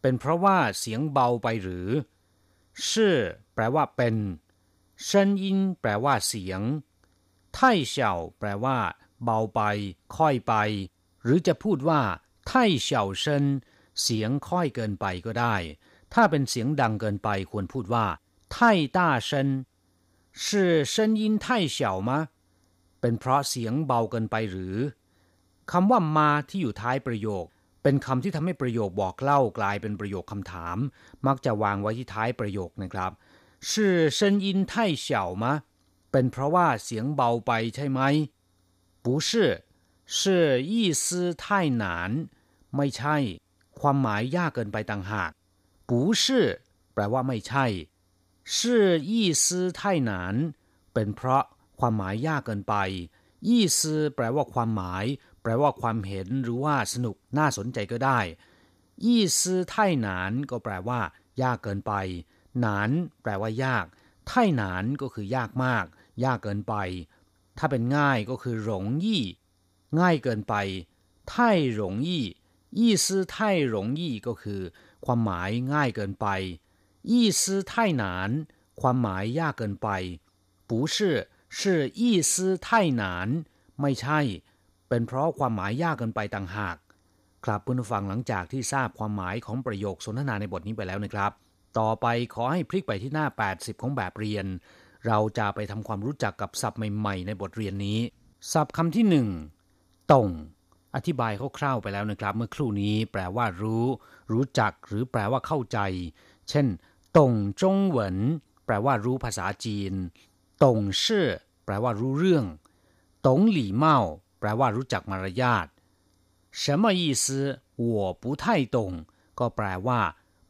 เป็นเพราะว่าเสียงเบาไปหรือ是แปลว่าเป็น声音แปลว่าเสียง 太小แปลว่า เบาไป ค่อยไป หรือจะพูดว่า太小声เสียงค่อยเกินไปก็ได้ ถ้าเป็นเสียงดังเกินไปควรพูดว่า太大声是声音太小吗เป็นเพราะเสียงเบาเกินไปหรือคำว่ามาที่อยู่ท้ายประโยค เป็นคำที่ทำให้ประโยคบอกเล่ากลายเป็นประโยคคำถาม มักจะวางไว้ที่ท้ายประโยคนะครับ是声音太小吗 เป็นเพราะว่าเสียงเบาไปใช่ไหม不是是意思太难ไม่ใช่ ความหมายยากเกินไปต่างหาก不是แปลว่าไม่ใช่是意思太难เป็นเพราะความหมายยากเกินไป意思แปลว่าความหมาย แปลว่าความเห็นหรือว่าสนุกน่าสนใจก็ได้ยี่ซื้อไท่หนานก็แปลว่า ยากเกินไป หนานแปลว่ายาก ไท่หนานก็คือยากมาก ยากเกินไป ถ้าเป็นง่ายก็คือหลงยี่ ง่ายเกินไปไท่หลงยี่ยี่ซื้อไท่หลงยี่ก็คือ ความหมายง่ายเกินไปยี่ซื้อไท่หนานความหมายยากเกินไป不是是意思太难ไม่ใช่ เป็นเพราะความหมายยากเกินไปต่างหาก ครับเพื่อนฟังหลังจากที่ทราบความหมายของประโยคสนทนาในบทนี้ไปแล้วนะครับ ต่อไปขอให้พลิกไปที่หน้า 80 ของแบบเรียน เราจะไปทำความรู้จักกับศัพท์ใหม่ๆ ในบทเรียนนี้ ศัพท์คำที่หนึ่งตงอธิบายคร่าวๆไปแล้วนะครับ เมื่อครู่นี้แปลว่ารู้ รู้จักหรือแปลว่าเข้าใจ เช่นตงจงเหวินแปลว่ารู้ภาษาจีนตงชื่อแปลว่ารู้เรื่องตงหลี่เมาแปลว่ารู้จักมารยาท什么意思我不太懂ก็แปลว่า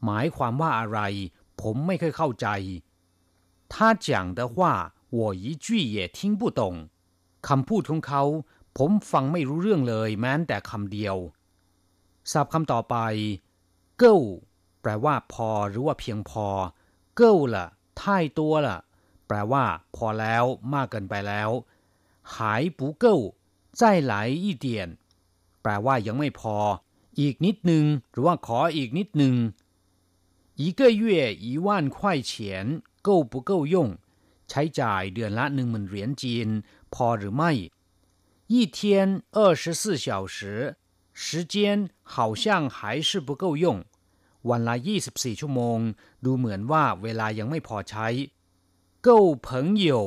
หมายความว่าอะไร ผมไม่ค่อยเข้าใจ 他讲的话我一句也听不懂คำพูดของเขา ผมฟังไม่รู้เรื่องเลย แม้แต่คำเดียวศัพท์คำต่อไป เก้าแปลว่า พอหรือว่าเพียงพอ เก้าละท่ายตัวละแปลว่า พอแล้วมากเกินไปแล้วหายปูเก้า再来一点แปลว่ายังไม่พอ อีกนิดหนึ่งหรือว่าขออีกนิดหนึ่ง一个月一万块钱 够不够用ใช้จ่ายเดือนละหนึ่งหมื่นเหรียญจีน พอหรือไม่一天二十四小时时间好像还是不够用วันละ24 ชั่วโมง ดูเหมือนว่าเวลายังไม่พอใช้เก้าเผิงเหยว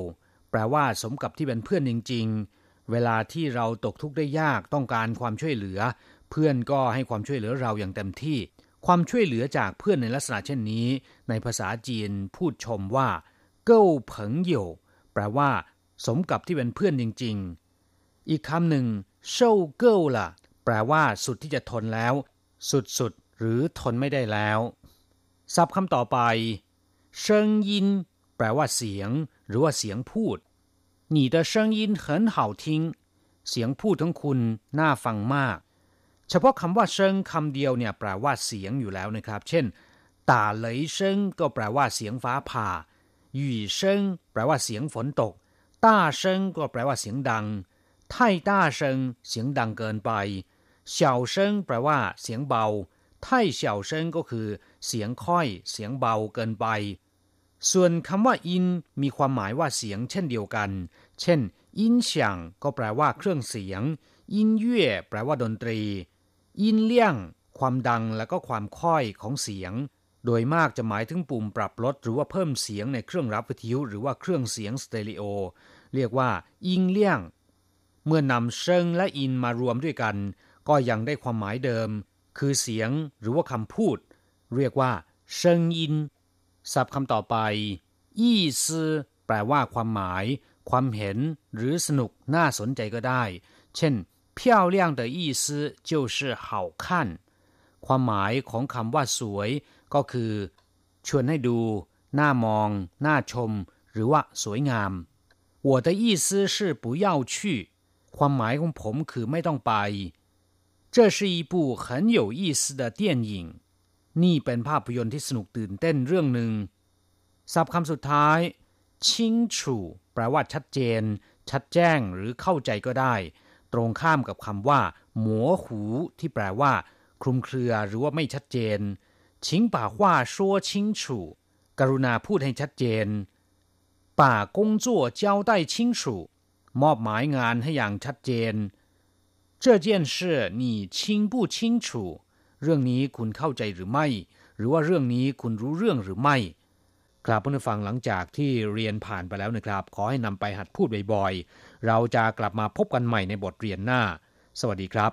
แปลว่าสมกับที่เป็นเพื่อนจริงๆ เวลาที่เราตกทุกข์ได้ยากต้องการความช่วยเหลือ เพื่อนก็ให้ความช่วยเหลือเราอย่างเต็มที่ ความช่วยเหลือจากเพื่อนในลักษณะเช่นนี้ ในภาษาจีนพูดชมว่าเก้าเผิงเหยวแปลว่า สมกับที่เป็นเพื่อนจริงๆ อีกคำหนึ่งเช่าเก้าล่ะ แปลว่า สุดที่จะทนแล้ว สุดๆหรือทนไม่ได้แล้วศัพท์คำต่อไปเซิงยินแปลว่าเสียง หรือว่าเสียงพูด你的声音很好听เสียงพูดของคุณน่าฟังมาก เฉพาะคำว่า 声 คำเดียวเนี่ยแปลว่าเสียงอยู่แล้วนะครับ เช่น 打雷声 ก็แปลว่าเสียงฟ้าผ่า雨声 แปลว่าเสียงฝนตก大声 ก็แปลว่าเสียงดัง太大声 เสียงดังเกินไป小声 แปลว่าเสียงเบา 太小声 ก็คือ เสียงค่อยเสียงเบาเกินไป ส่วนคำว่า 音 มีความหมายว่าเสียงเช่นเดียวกัน เช่น 音响 ก็แปลว่าเครื่องเสียง 音乐 แปลว่าดนตรี 音量 ความดังและก็ความค่อยของเสียง โดยมากจะหมายถึงปุ่มปรับลดหรือว่าเพิ่มเสียงในเครื่องรับวิทยุหรือว่าเครื่องเสียงสเตอริโอ เรียกว่าอิงเลี่ยง เมื่อนำเซิงและอินมารวมด้วยกัน ก็ยังได้ความหมายเดิม คือเสียงหรือว่าคำพูด เรียกว่าเซิงอินศัพท์คำต่อไปยี่ซือแปลว่าความหมาย ความเห็น หรือสนุกน่าสนใจก็ได้ เช่น 漂亮的意思就是好看ความหมายของคำว่าสวย ก็คือ ชวนให้ดู น่ามอง น่าชม หรือว่าสวยงาม我的意思是不要去ความหมายของผมคือไม่ต้องไป这是一部很有意思的电影นี่เป็นภาพยนตร์ที่สนุกตื่นเต้นเรื่องหนึ่งศัพท์คำสุดท้าย ชิงชูแปลว่าชัดเจน ชัดแจ้งหรือเข้าใจก็ได้ ตรงข้ามกับคำว่า หมัวหู ที่แปลว่า คลุมเครือหรือว่าไม่ชัดเจน ชิงป่าว่าชัวชิงชูกรุณาพูดให้ชัดเจน ป่ากงจั่วเจ้าได้ชิงชูมอบหมายงานให้อย่างชัดเจน这件事你清不清楚เรื่องนี้คุณเข้าใจหรือไม่ หรือว่าเรื่องนี้คุณรู้เรื่องหรือไม่ครับผู้ฟังหลังจากที่เรียนผ่านไปแล้วนะครับ ขอให้นำไปหัดพูดบ่อยๆ เราจะกลับมาพบกันใหม่ในบทเรียนหน้า สวัสดีครับ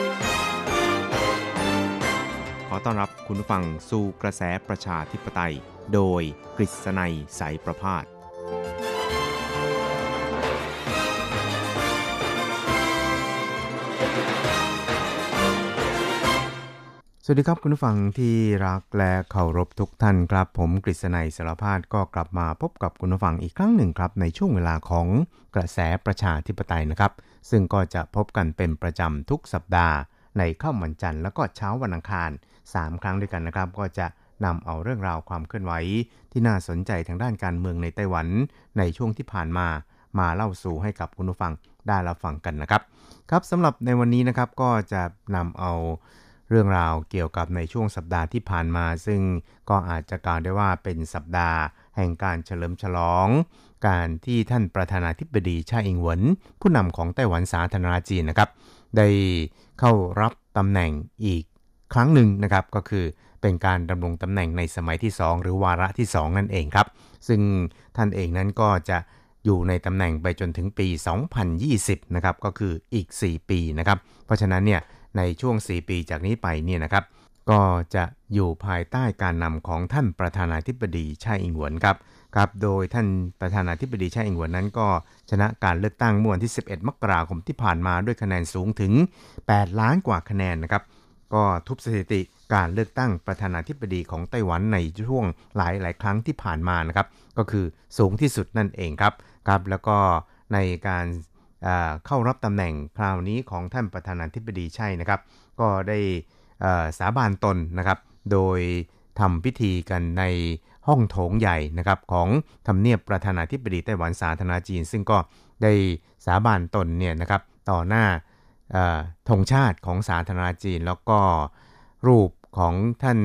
ขอต้อนรับคุณผู้ฟังสู่กระแสประชาธิปไตย โดยกฤษณัยสายประพาสสวัสดีครับคุณผู้ฟังที่รักและเคารพทุกท่านครับ ผมกฤษณัยสารพาดก็กลับมาพบกับคุณผู้ฟังอีกครั้งหนึ่งครับ ในช่วงเวลาของกระแสประชาธิปไตยนะครับ ซึ่งก็จะพบกันเป็นประจำทุกสัปดาห์ในข้าววันจันทร์แล้วก็เช้าวันอังคาร 3 ครั้งด้วยกันนะครับ ก็จะนำเอาเรื่องราวความเคลื่อนไหว ที่น่าสนใจทางด้านการเมืองในไต้หวันในช่วงที่ผ่านมา มาเล่าสู่ให้กับคุณผู้ฟังได้รับฟังกันนะครับ ครับสำหรับในวันนี้นะครับก็จะนำเอาเรื่องราวเกี่ยวกับในช่วงสัปดาห์ที่ผ่านมา ซึ่งก็อาจจะกล่าวได้ว่าเป็นสัปดาห์ แห่งการเฉลิมฉลอง การที่ท่านประธานาธิบดีชาอิงเหวินผู้นำของไต้หวันสาธารณรัฐจีนนะครับ ได้เข้ารับตำแหน่งอีก ครั้งหนึ่งนะครับก็คือเป็นการดำรงตำแหน่งในสมัยที่ 2 หรือวาระที่ 2 นั่นเองครับ ซึ่งท่านเองนั้นก็จะอยู่ในตำแหน่งไปจนถึงปี 2020 นะครับก็คืออีก 4 ปีนะครับ เพราะฉะนั้นเนี่ยในช่วง 4 ปีจากนี้ไปเนี่ยนะครับ ก็จะอยู่ภายใต้การนำของท่านประธานาธิบดีชาอิงหวนครับครับโดยท่านประธานาธิบดีชาอิงหวนนั้นก็ชนะการเลือกตั้งเมื่อวันที่ 11 มกราคมที่ผ่านมาด้วยคะแนนสูงถึง 8 ล้านกว่าคะแนนนะครับ ก็ทุบสถิติการเลือกตั้งประธานาธิบดีของไต้หวันในช่วงหลายหลายครั้งที่ผ่านมานะครับ ก็คือสูงที่สุดนั่นเองครับครับแล้วก็ในการเข้ารับตำแหน่งคราวนี้ของท่านประธานาธิบดีใช่นะครับ ก็ได้สาบานตนนะครับ โดยทำพิธีกันในห้องโถงใหญ่นะครับของทำเนียบประธานาธิบดีไต้หวันสาธารณจีน ซึ่งก็ได้สาบานตนเนี่ยนะครับต่อหน้า ธงชาติของสาธารณจีน แล้วก็รูปของท่าน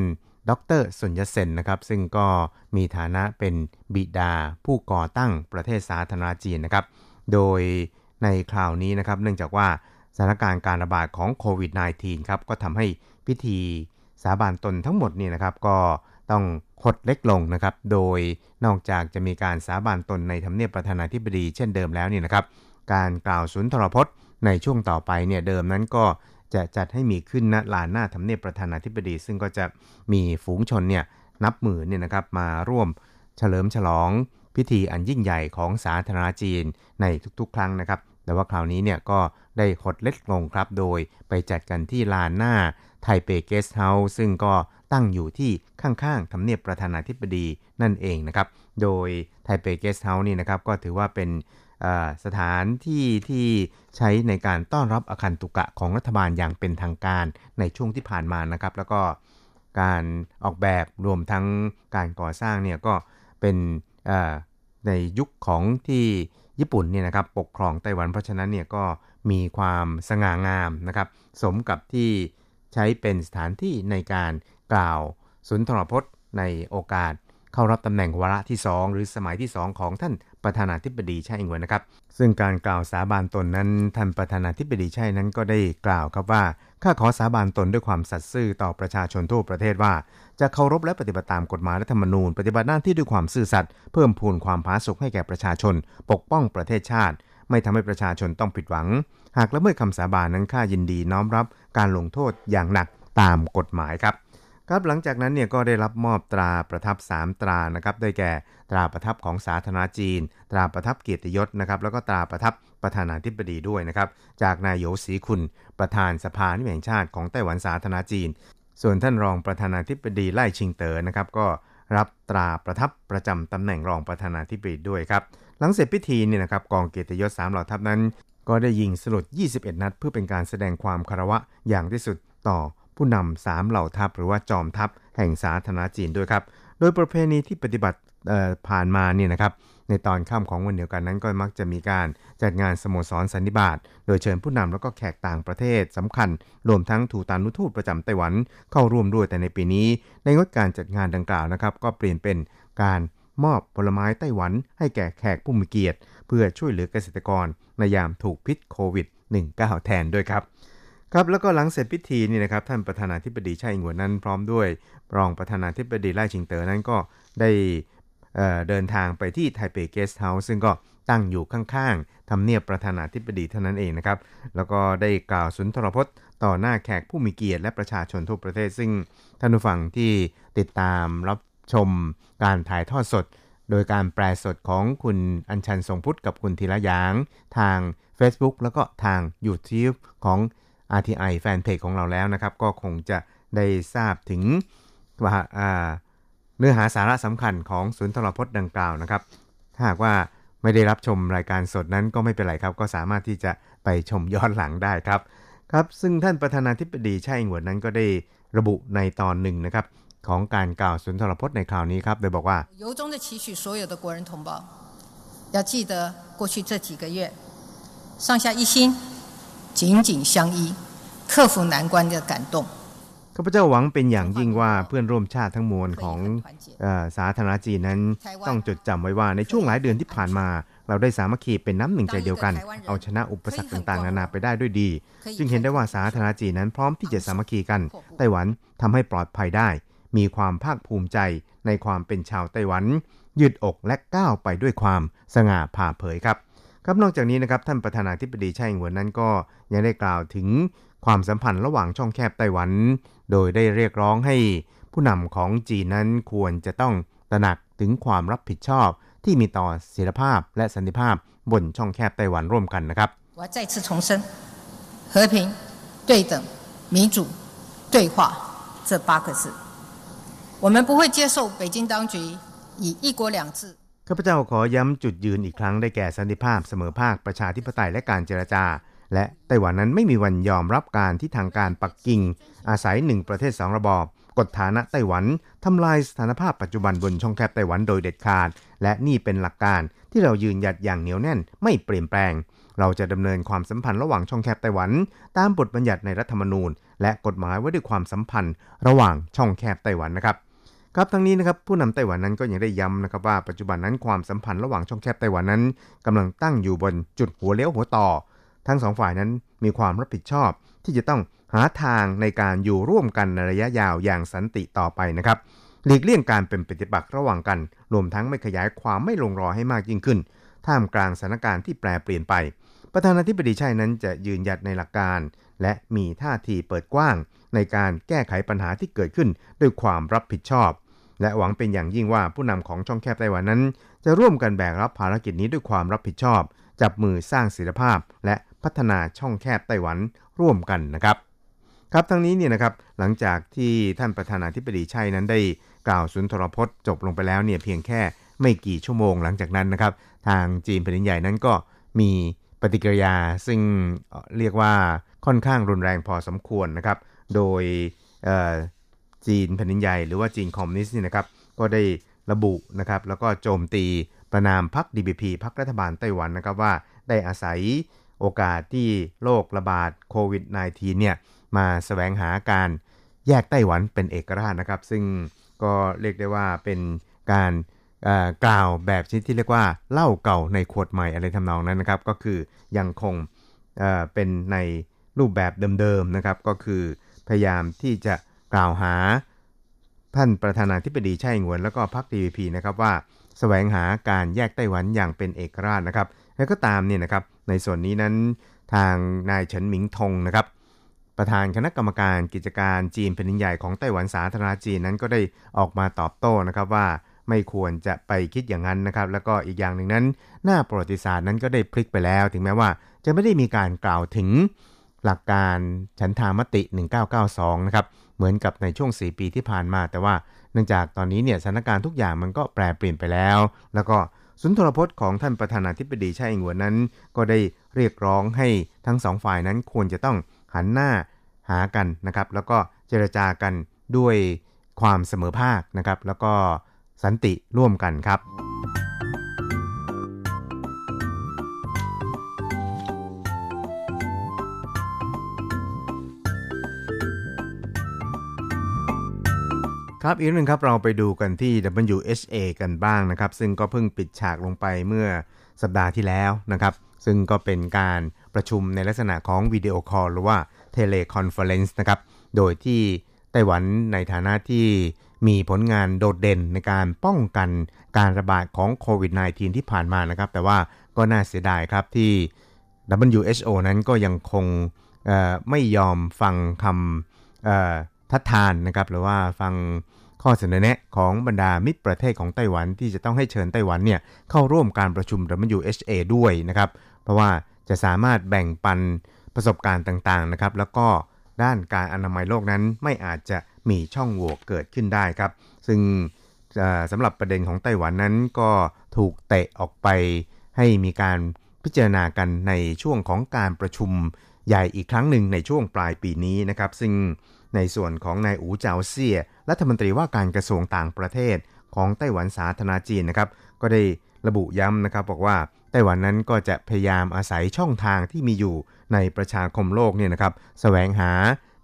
ดรสุญญเซนนะครับ ซึ่งก็มีฐานะเป็นบิดาผู้ก่อตั้งประเทศสาธารณจีนนะครับ โดยในคราวนี้นะครับ เนื่องจากว่าสถานการณ์การระบาดของโควิด -19 ครับ ก็ทำให้พิธีสาบานตนทั้งหมดนี่นะครับ ก็ต้องหดเล็กลงนะครับ โดยนอกจากจะมีการสาบานตนในทำเนียบประธานาธิบดีเช่นเดิมแล้วนี่นะครับ การกล่าวสุนทรพจน์ ในช่วงต่อไปเนี่ยเดิมนั้นก็จะจัดให้มีขึ้นณลานหน้าทำเนียบประธานาธิบดี ซึ่งก็จะมีฝูงชนเนี่ยนับหมื่นเนี่ยนะครับมาร่วมเฉลิมฉลองพิธีอันยิ่งใหญ่ของสาธารณรัฐจีนในทุกๆ ครั้งนะครับ แต่ว่าคราวนี้เนี่ยก็ได้หดเล็กลงครับ โดยไปจัดกันที่ลานหน้า Taipei Guest House ซึ่งก็ตั้งอยู่ที่ข้างๆทำเนียบประธานาธิบดีนั่นเองนะครับ โดย Taipei Guest House นี่นะครับก็ถือว่าเป็น สถานที่ที่ใช้ในการต้อนรับอาคันตุกะของรัฐบาลอย่างเป็นทางการในช่วงที่ผ่านมานะครับ แล้วก็การออกแบบรวมทั้งการก่อสร้างเนี่ยก็เป็นในยุคของที่ญี่ปุ่นเนี่ยนะครับปกครองไต้หวันเพราะฉะนั้นเนี่ยก็มีความสง่างามนะครับ สมกับที่ใช้เป็นสถานที่ในการกล่าวสุนทรพจน์ในโอกาสเข้ารับตำแหน่งวาระที่ 2 หรือสมัยที่ 2 ของท่าน ประธานาธิบดีไช่อิงเหวินนะครับ ซึ่งการกล่าวสาบานตนนั้นท่านประธานาธิบดีไช่นั้นก็ได้กล่าวครับว่าข้าขอสาบานตนด้วยความสัตย์ซื่อต่อประชาชนทั่วประเทศว่า จะเคารพและปฏิบัติตามกฎหมายและธรรมนูญ ปฏิบัติหน้าที่ด้วยความซื่อสัตย์เพิ่มพูนความผาสุกให้แก่ประชาชน ปกป้องประเทศชาติ ไม่ทำให้ประชาชนต้องผิดหวัง หากละเมิดคำสาบานนั้นข้ายินดีน้อมรับการลงโทษอย่างหนักตามกฎหมายครับ ครับหลังจากนั้นเนี่ยก็ได้รับมอบตราประทับ 3 ตรานะครับได้แก่ตราประทับของสาธารณจีน ตราประทับเกียรติยศนะครับแล้วก็ตราประทับประธานาธิบดีด้วยนะครับจากนายโยสีคุณประธานสภานิแห่งชาติของไต้หวันสาธารณจีน ส่วนท่านรองประธานาธิบดีไล่ชิงเต๋อนะครับก็รับตราประทับประจำตำแหน่งรองประธานาธิบดีด้วยครับหลังเสร็จพิธีเนี่ยนะครับกองเกียรติยศ3เหล่าทัพนั้น ก็ได้ยิงสลุด 21 นัด เพื่อเป็นการแสดงความคารวะอย่างที่สุดต่อ ผู้นำสามเหล่าทัพหรือว่าจอมทัพแห่งสาธารณจีนด้วยครับ โดยประเพณีที่ปฏิบัติผ่านมาเนี่ยนะครับในตอนค่ำของวันเดียวกันนั้นก็มักจะมีการจัดงานสโมสรสันนิบาต โดยเชิญผู้นำแล้วก็แขกต่างประเทศสำคัญ รวมทั้งถูตานุทูตประจำไต้หวันเข้าร่วมด้วยแต่ในปีนี้ในงดการจัดงานดังกล่าวนะครับ ก็เปลี่ยนเป็นการมอบผลไม้ไต้หวันให้แก่แขกผู้มีเกียรติ เพื่อช่วยเหลือเกษตรกรในยามถูกพิษโควิด -19 แทนด้วยครับ ครับ แล้วก็หลังเสร็จพิธีนี่นะครับท่านประธานาธิบดีไช่อิงหวนนั้น พร้อมด้วยรองประธานาธิบดีไล่ชิงเต๋อนั้นก็ได้เดินทางไปที่ไทเป Guest House ซึ่งก็ตั้งอยู่ข้างๆทำเนียบประธานาธิบดีเท่านั้นเองนะครับ แล้วก็ได้กล่าวสุนทรพจน์ ต่อหน้าแขกผู้มีเกียรติและประชาชนทั่วประเทศ ซึ่งท่านผู้ฟังที่ติดตามรับชมการถ่ายทอดสด โดยการแปลสดของคุณอัญชันทรงพุทธกับคุณธีระยาง ทาง Facebook แล้วก็ทาง YouTube ของ RTI แฟนเพจของเราแล้วนะครับ ก็คงจะได้ทราบถึงว่าเนื้อหาสาระสำคัญของสุนทรพจน์ดังกล่าวนะครับ ถ้าหากว่าไม่ได้รับชมรายการสดนั้นก็ไม่เป็นไรครับ ก็สามารถที่จะไปชมย้อนหลังได้ครับ ครับ ซึ่งท่านประธานาธิบดีไช่หวนนั้นก็ได้ระบุในตอนหนึ่งนะครับ ของการกล่าวสุนทรพจน์ในคราวนี้ครับ โดยบอกว่า由衷的期许所有的国人同胞要记得过去这几个月上下一心 紧紧相依克服难关的感动ข้าพเจ้าหวังเป็นอย่างยิ่งว่าเพื่อนร่วมชาติทั้งมวลของสาธารณจีนนั้นต้องจดจำไว้ว่าในช่วงหลายเดือนที่ผ่านมา เราได้สามัคคีเป็นน้ำหนึ่งใจเดียวกัน เอาชนะอุปสรรคต่างๆนานาไปได้ด้วยดี จึงเห็นได้ว่าสาธารณจีนนั้นพร้อมที่จะสามัคคีกัน ไต้หวันทำให้ปลอดภัยได้ มีความภาคภูมิใจในความเป็นชาวไต้หวัน ยืดอกและก้าวไปด้วยความสง่าผ่าเผยครับ ครับนอกจากนี้นะครับท่านประธานาธิบดีไช่อิงหวนนั้นก็ยังได้กล่าวถึงความสัมพันธ์ระหว่างช่องแคบไต้หวัน โดยได้เรียกร้องให้ผู้นำของจีนนั้นควรจะต้องตระหนักถึงความรับผิดชอบที่มีต่อเสรีภาพและสันติภาพบนช่องแคบไต้หวันร่วมกันนะครับ我再次重申和平对等民主对话这八个字我们不会接受北京当局以一国两制 ข้าพเจ้าขอย้ำจุดยืนอีกครั้งได้แก่สันติภาพเสมอภาคประชาธิปไตยและการเจรจา และไต้หวันนั้นไม่มีวันยอมรับการที่ทางการปักกิ่ง อาศัยหนึ่งประเทศสองระบอบกดฐานะไต้หวันทำลายสถานภาพปัจจุบันบนช่องแคบไต้หวันโดยเด็ดขาด และนี่เป็นหลักการที่เรายืนหยัดอย่างเหนียวแน่นไม่เปลี่ยนแปลง เราจะดำเนินความสัมพันธ์ระหว่างช่องแคบไต้หวัน ตามบทบัญญัติในรัฐธรรมนูญ และกฎหมายไว้ด้วยความสัมพันธ์ระหว่างช่องแคบไต้หวันนะครับ ครับทั้งนี้นะครับผู้นำไต้หวันนั้นก็ยังได้ย้ำนะครับว่าปัจจุบันนั้นความสัมพันธ์ระหว่างช่องแคบไต้หวันนั้นกำลังตั้งอยู่บนจุดหัวเลี้ยวหัวต่อ ทั้งสองฝ่ายนั้นมีความรับผิดชอบ ที่จะต้องหาทางในการอยู่ร่วมกันในระยะยาวอย่างสันติต่อไปนะครับหลีกเลี่ยงการเป็นปฏิบัติระหว่างกันรวมทั้งไม่ขยายความไม่ลงรอให้มากยิ่งขึ้น ท่ามกลางสถานการณ์ที่แปรเปลี่ยนไป ประธานาธิบดีชัยนั้นจะยืนหยัดในหลักการ และมีท่าทีเปิดกว้าง ในการแก้ไขปัญหาที่เกิดขึ้นด้วยความรับผิดชอบ และหวังเป็นอย่างยิ่งว่าผู้นำของช่องแคบไต้หวันนั้น จะร่วมกันแบกรับภารกิจนี้ด้วยความรับผิดชอบ จับมือสร้างศิลภาพ และพัฒนาช่องแคบไต้หวันร่วมกันนะครับครับทั้งนี้เนี่ยนะครับหลังจากที่ท่านประธานาธิบดีชัยนั้นได้กล่าวสุนทรพจน์จบลงไปแล้วเนี่ยเพียงแค่ไม่กี่ชั่วโมงหลังจากนั้นนะครับ ทางจีนแผ่นใหญ่นั้นก็มีปฏิกิริยาซึ่งเรียกว่าค่อนข้างรุนแรงพอสมควรนะครับ โดย จีนแผ่นดินใหญ่หรือว่าจีนคอมมิวนิสต์นี่นะครับก็ได้ระบุนะครับแล้วก็โจมตีประนามพรรค DBP พรรครัฐบาลไต้หวันนะครับว่าได้อาศัยโอกาสที่โรคระบาดโควิด -19 เนี่ยมาสแสวงหาการแยกไต้หวันเป็นเอกราชนะครับ ซึ่งก็เรียกได้ว่าเป็นการกล่าวแบบชนิดที่เรียกว่าเล่าเก่าในขวดใหม่อะไรทำนองนั้นนะครับ ก็คือยังคงเเป็นในรูปแบบเดิมๆนะครับ ก็คือพยายามที่จะ กล่าวหา ท่านประธานาธิบดีไช่หวนแล้วก็พรรคทีวีพีนะครับว่าสแสวงหาการแยกไต้หวันอย่างเป็นเอกราชนะครับ แล้วก็ตามเนี่ยนะครับในส่วนนี้นั้นทางนายเฉินหมิงทงนะครับประธานคณะกรรมการกิจการจีนแผ่นดินใหญ่ของไต้หวันสาธารณจีนนั้นก็ได้ออกมาตอบโต้นะครับว่าไม่ควรจะไปคิดอย่างนั้นนะครับ แล้วก็อีกอย่างหนึ่งนั้น หน้าประวัติศาสตร์นั้นก็ได้พลิกไปแล้ว ถึงแม้ว่าจะไม่ได้มีการกล่าวถึงหลักการฉันทามติ 1992 นะครับ เหมือนกับในช่วง 4 ปีที่ผ่านมา แต่ว่าเนื่องจากตอนนี้เนี่ยสถานการณ์ทุกอย่างมันก็แปรเปลี่ยนไปแล้ว แล้วก็สุนทรพจน์ของท่านประธานาธิบดีช่อิงหวนนั้น ก็ได้เรียกร้องให้ทั้งสองฝ่ายนั้นควรจะต้องหันหน้าหากันนะครับ แล้วก็เจรจากันด้วยความเสมอภาคนะครับ แล้วก็สันติร่วมกันครับ ครับอีกหนึ่งครับเราไปดูกันที่ WHA กันบ้างนะครับ ซึ่งก็เพิ่งปิดฉากลงไปเมื่อสัปดาห์ที่แล้วนะครับ ซึ่งก็เป็นการประชุมในลักษณะของวิดีโอคอลหรือว่า teleconference นะครับ โดยที่ไต้หวันในฐานะที่มีผลงานโดดเด่นในการป้องกันการระบาดของโควิด -19 ที่ผ่านมานะครับ แต่ว่าก็น่าเสียดายครับที่ WHO นั้นก็ยังคงไม่ยอมฟังคำทัดทานนะครับ หรือว่าฟัง ข้อเสนอแนะของบรรดามิตรประเทศของไต้หวันที่จะต้องให้เชิญไต้หวันเนี่ยเข้าร่วมการประชุม WHA ด้วยนะครับ เพราะว่าจะสามารถแบ่งปันประสบการณ์ต่างๆนะครับ แล้วก็ด้านการอนามัยโลกนั้นไม่อาจจะมีช่องโหว่เกิดขึ้นได้ครับ ซึ่งสำหรับประเด็นของไต้หวันนั้นก็ถูกเตะออกไปให้มีการพิจารณากันในช่วงของการประชุมใหญ่อีกครั้งหนึ่งในช่วงปลายปีนี้นะครับ ซึ่งในส่วนของนายอูเจาเซีย รัฐมนตรีว่าการกระทรวงต่างประเทศของไต้หวันสาธารณจีนนะครับ ก็ได้ระบุย้ำนะครับบอกว่าไต้หวันนั้นก็จะพยายามอาศัยช่องทางที่มีอยู่ในประชาคมโลกเนี่ยนะครับสแสวงหา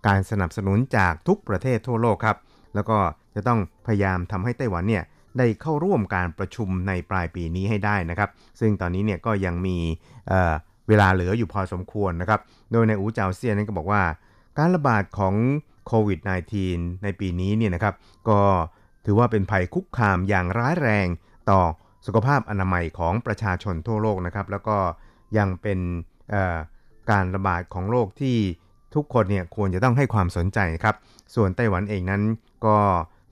การสนับสนุนจากทุกประเทศทั่วโลกครับ แล้วก็จะต้องพยายามทำให้ไต้หวันเนี่ยได้เข้าร่วมการประชุมในปลายปีนี้ให้ได้นะครับ ซึ่งตอนนี้เนี่ยก็ยังมีเเวลาเหลืออยู่พอสมควรนะครับ โดยในอูเจาเซียนั้นก็บอกว่า การระบาดของ โควิด -19 ในปีนี้เนี่ยนะครับ ก็ถือว่าเป็นภัยคุกคามอย่างร้ายแรงต่อสุขภาพอนามัยของประชาชนทั่วโลกนะครับ แล้วก็ยังเป็นการระบาดของโรคที่ทุกคนเนี่ยควรจะต้องให้ความสนใจครับ ส่วนไต้หวันเองนั้นก็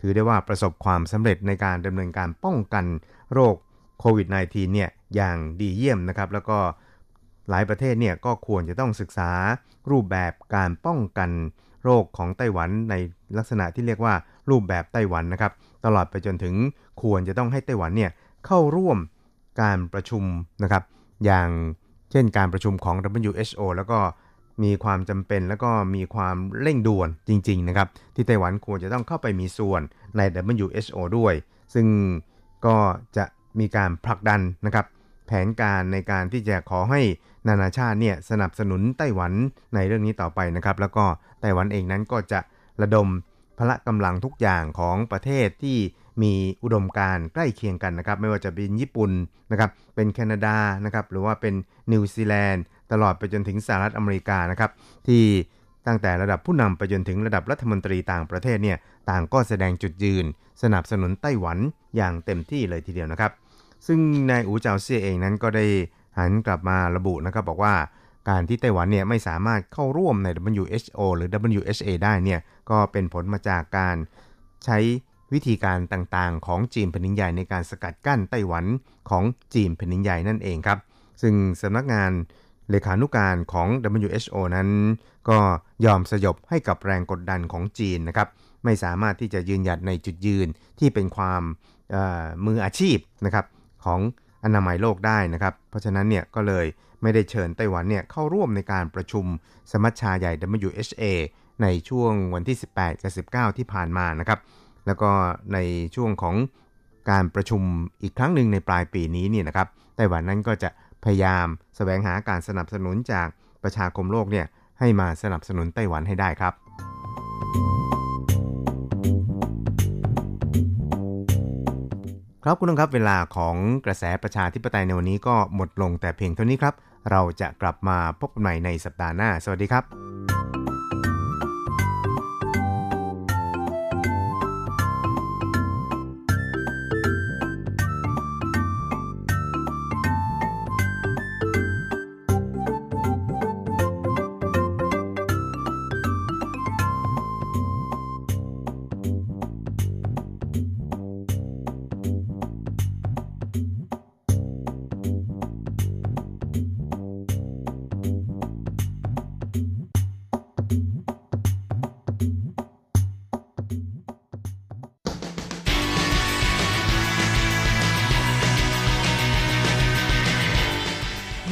ถือได้ว่าประสบความสำเร็จในการดำเนินการป้องกันโรคโควิด -19 เนี่ยอย่างดีเยี่ยมนะครับ แล้วก็หลายประเทศเนี่ยก็ควรจะต้องศึกษารูปแบบการป้องกัน โรคของไต้หวันในลักษณะที่เรียกว่ารูปแบบไต้หวันนะครับ ตลอดไปจนถึงควรจะต้องให้ไต้หวันเนี่ยเข้าร่วมการประชุมนะครับ อย่างเช่นการประชุมของ WHO แล้วก็มีความจำเป็นแล้วก็มีความเร่งด่วนจริงๆนะครับ ที่ไต้หวันควรจะต้องเข้าไปมีส่วนใน WHO ด้วย ซึ่งก็จะมีการผลักดันนะครับ แผนการในการที่จะขอให้นานาชาติเนี่ยสนับสนุนไต้หวันในเรื่องนี้ต่อไปนะครับ แล้วก็ ไต้หวันเองนั้นก็จะระดมพละกำลังทุกอย่างของประเทศที่มีอุดมการใกล้เคียงกันนะครับ ไม่ว่าจะเป็นญี่ปุ่นนะครับเป็นแคนาดานะครับหรือว่าเป็นนิวซีแลนด์ตลอดไปจนถึงสหรัฐอเมริกานะครับที่ตั้งแต่ระดับผู้นำไปจนถึงระดับรัฐมนตรีต่างประเทศเนี่ยต่างก็แสดงจุดยืน สนับสนุนไต้หวันอย่างเต็มที่เลยทีเดียวนะครับ ซึ่งนายอูเจาเซียเองนั้นก็ได้หันกลับมาระบุนะครับบอกว่า การที่ไต้หวันเนี่ยไม่สามารถเข้าร่วมใน WHO หรือ WHA ได้เนี่ยก็เป็นผลมาจากการใช้วิธีการต่างๆ ของจีนแผ่นดินใหญ่ในการสกัดกั้นไต้หวันของจีนแผ่นดินใหญ่นั่นเองครับ ซึ่งสำนักงานเลขานุการของ WHO นั้น ก็ยอมสยบให้กับแรงกดดันของจีนนะครับ ไม่สามารถที่จะยืนหยัดในจุดยืนที่เป็นความมืออาชีพนะครับของอนามัยโลกได้นะครับ เพราะฉะนั้นเนี่ยก็เลย ไม่ได้เชิญไต้หวันเนี่ยเข้าร่วมในการประชุมสมัชชาใหญ่ WHA ในช่วงวันที่ 18 กับ 19 ที่ผ่านมานะครับ แล้วก็ในช่วงของการประชุมอีกครั้งหนึ่งในปลายปีนี้เนี่ยนะครับ ไต้หวันนั้นก็จะพยายามสแสวงหาการสนับสนุนจากประชาคมโลกเนี่ยให้มาสนับสนุนไต้หวันให้ได้ครับ ครับคุณผู้ชมครับเวลาของกระแสประชาธิปไตยในวันนี้ก็หมดลงแต่เพียงเท่านี้ครับ เราจะกลับมาพบกันใหม่ในสัปดาห์หน้า สวัสดีครับ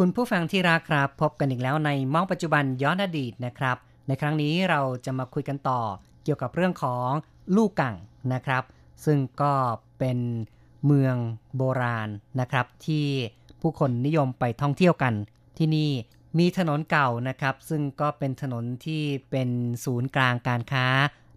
คุณผู้ฟังที่รักครับ พบกันอีกแล้วในมองปัจจุบันย้อนอดีตนะครับ ในครั้งนี้เราจะมาคุยกันต่อเกี่ยวกับเรื่องของลูกกังนะครับ ซึ่งก็เป็นเมืองโบราณนะครับ ที่ผู้คนนิยมไปท่องเที่ยวกัน ที่นี่มีถนนเก่านะครับ ซึ่งก็เป็นถนนที่เป็นศูนย์กลางการค้า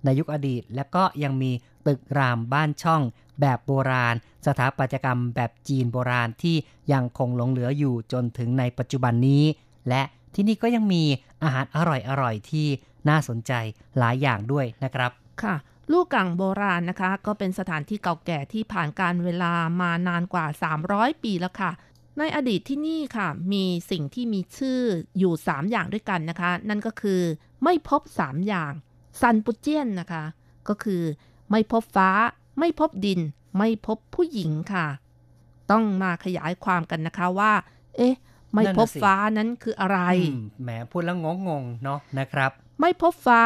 ในยุคอดีต และก็ยังมีตึกรามบ้านช่อง แบบโบราณ สถาปัตยกรรมแบบจีนโบราณที่ยังคงหลงเหลืออยู่จนถึงในปัจจุบันนี้ และที่นี่ก็ยังมีอาหารอร่อยๆที่น่าสนใจหลายอย่างด้วยนะครับค่ะลูกกังโบราณนะคะ ก็เป็นสถานที่เก่าแก่ที่ผ่านการเวลามานานกว่า 300 ปีแล้วค่ะ ในอดีตที่นี่ค่ะ มีสิ่งที่มีชื่ออยู่ 3 อย่างด้วยกันนะคะ นั่นก็คือไม่พบ 3 อย่างซันปุเจียนนะคะ ก็คือไม่พบฟ้า ไม่พบดิน ไม่พบผู้หญิงค่ะ ต้องมาขยายความกันนะคะว่า เอ๊ะ ไม่พบนั่นน่ะสิฟ้านั้นคืออะไรอืมแหมพูดแล้วงงๆเนาะนะครับ ไม่พบฟ้า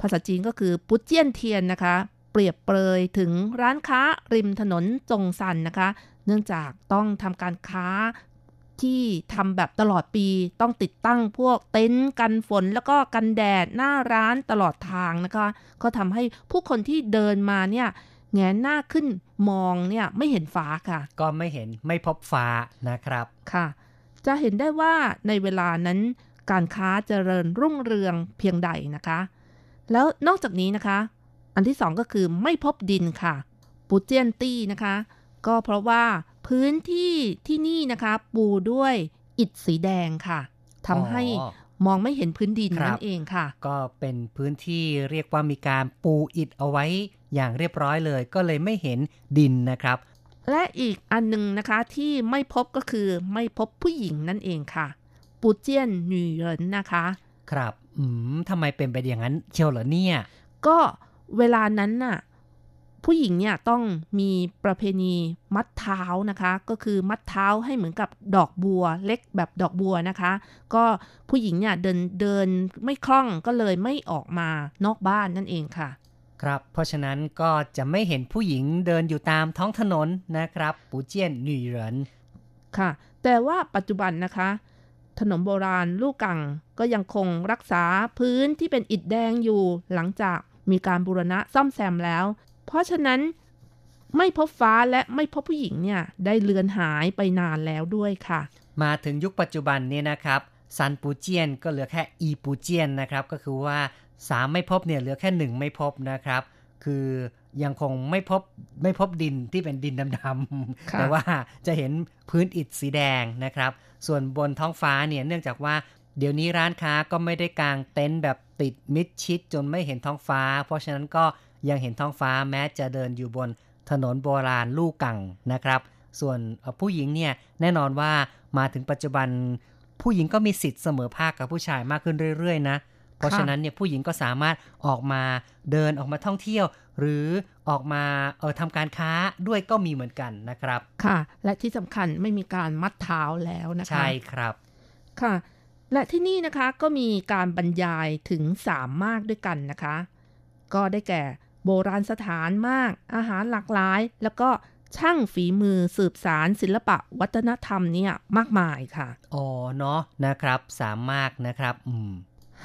ภาษาจีนก็คือปุเจียนเทียนนะคะ เปรียบเปรยถึงร้านค้าริมถนนจงซันนะคะ เนื่องจากต้องทำการค้าที่ทำแบบตลอดปีต้องติดตั้งพวกเต็นท์กันฝนแล้วก็กันแดดหน้าร้านตลอดทางนะคะ ก็ทำให้ผู้คนที่เดินมาเนี่ย แงนหน้าขึ้นมองเนี่ยไม่เห็นฟ้าค่ะ ก็ไม่เห็นไม่พบฟ้านะครับค่ะ จะเห็นได้ว่าในเวลานั้นการค้าเจริญรุ่งเรืองเพียงใดนะคะ แล้วนอกจากนี้นะคะ อันที่สองก็คือไม่พบดินค่ะ ปูเจียนตี้นะคะ ก็เพราะว่าพื้นที่ที่นี่นะคะปูด้วยอิฐสีแดงค่ะทำให้อ๋อมองไม่เห็นพื้นดินครับนั่นเองค่ะ ก็เป็นพื้นที่เรียกว่ามีการปูอิฐเอาไว้ อย่างเรียบร้อยเลย ก็เลยไม่เห็นดินนะครับ และอีกอันหนึ่งนะคะที่ไม่พบก็คือไม่พบผู้หญิงนั่นเองค่ะปูเจียนหนีเหรินนะคะ ครับอืมทำไมเป็นไปอย่างนั้นเชียวเหรอเนี่ย ก็เวลานั้นน่ะผู้หญิงเนี่ยต้องมีประเพณีมัดเท้านะคะ ก็คือมัดเท้าให้เหมือนกับดอกบัว เล็กแบบดอกบัวนะคะ ก็ผู้หญิงเนี่ยเดินเดินไม่คล่องก็เลยไม่ออกมานอกบ้านนั่นเองค่ะ ครับ เพราะฉะนั้นก็จะไม่เห็นผู้หญิงเดินอยู่ตามท้องถนนนะครับปูเจียนหนีเหรินค่ะ แต่ว่าปัจจุบันนะคะ ถนนโบราณลูกกังก็ยังคงรักษาพื้นที่เป็นอิฐแดงอยู่หลังจากมีการบูรณะซ่อมแซมแล้ว เพราะฉะนั้นไม่พบฟ้าและไม่พบผู้หญิงเนี่ยได้เลือนหายไปนานแล้วด้วยค่ะ มาถึงยุคปัจจุบันเนี่ยนะครับซันปูเจียนก็เหลือแค่อีปูเจียนนะครับ ก็คือว่าสามไม่พบเนี่ยเหลือแค่หนึ่งไม่พบนะครับ คือยังคงไม่พบไม่พบดินที่เป็นดินดำๆค่ะแต่ว่าจะเห็นพื้นอิฐสีแดงนะครับ ส่วนบนท้องฟ้าเนี่ยเนื่องจากว่าเดี๋ยวนี้ร้านค้าก็ไม่ได้กางเต็นท์แบบติดมิดชิดจนไม่เห็นท้องฟ้า เพราะฉะนั้นก็ยังเห็นท้องฟ้าแม้จะเดินอยู่บนถนนโบราณลู่กังนะครับ ส่วนเอ่อผู้หญิงเนี่ยแน่นอนว่ามาถึงปัจจุบัน ผู้หญิงก็มีสิทธิ์เสมอภาคกับผู้ชายมากขึ้นเรื่อยๆนะ เพราะฉะนั้นเนี่ยผู้หญิงก็สามารถออกมาเดินออกมาท่องเที่ยว หรือออกมาเออทำการค้าด้วยก็มีเหมือนกันนะครับ ค่ะ และที่สำคัญไม่มีการมัดเท้าแล้วนะคะ ใช่ครับค่ะ และที่นี่นะคะก็มีการบรรยายถึงสามมากด้วยกันนะคะ ก็ได้แก่โบราณสถานมาก อาหารหลากหลาย แล้วก็ช่างฝีมือสืบสารศิลปะวัฒนธรรมเนี่ยมากมายค่ะ อ๋อเนาะนะครับสามมากนะครับ อืม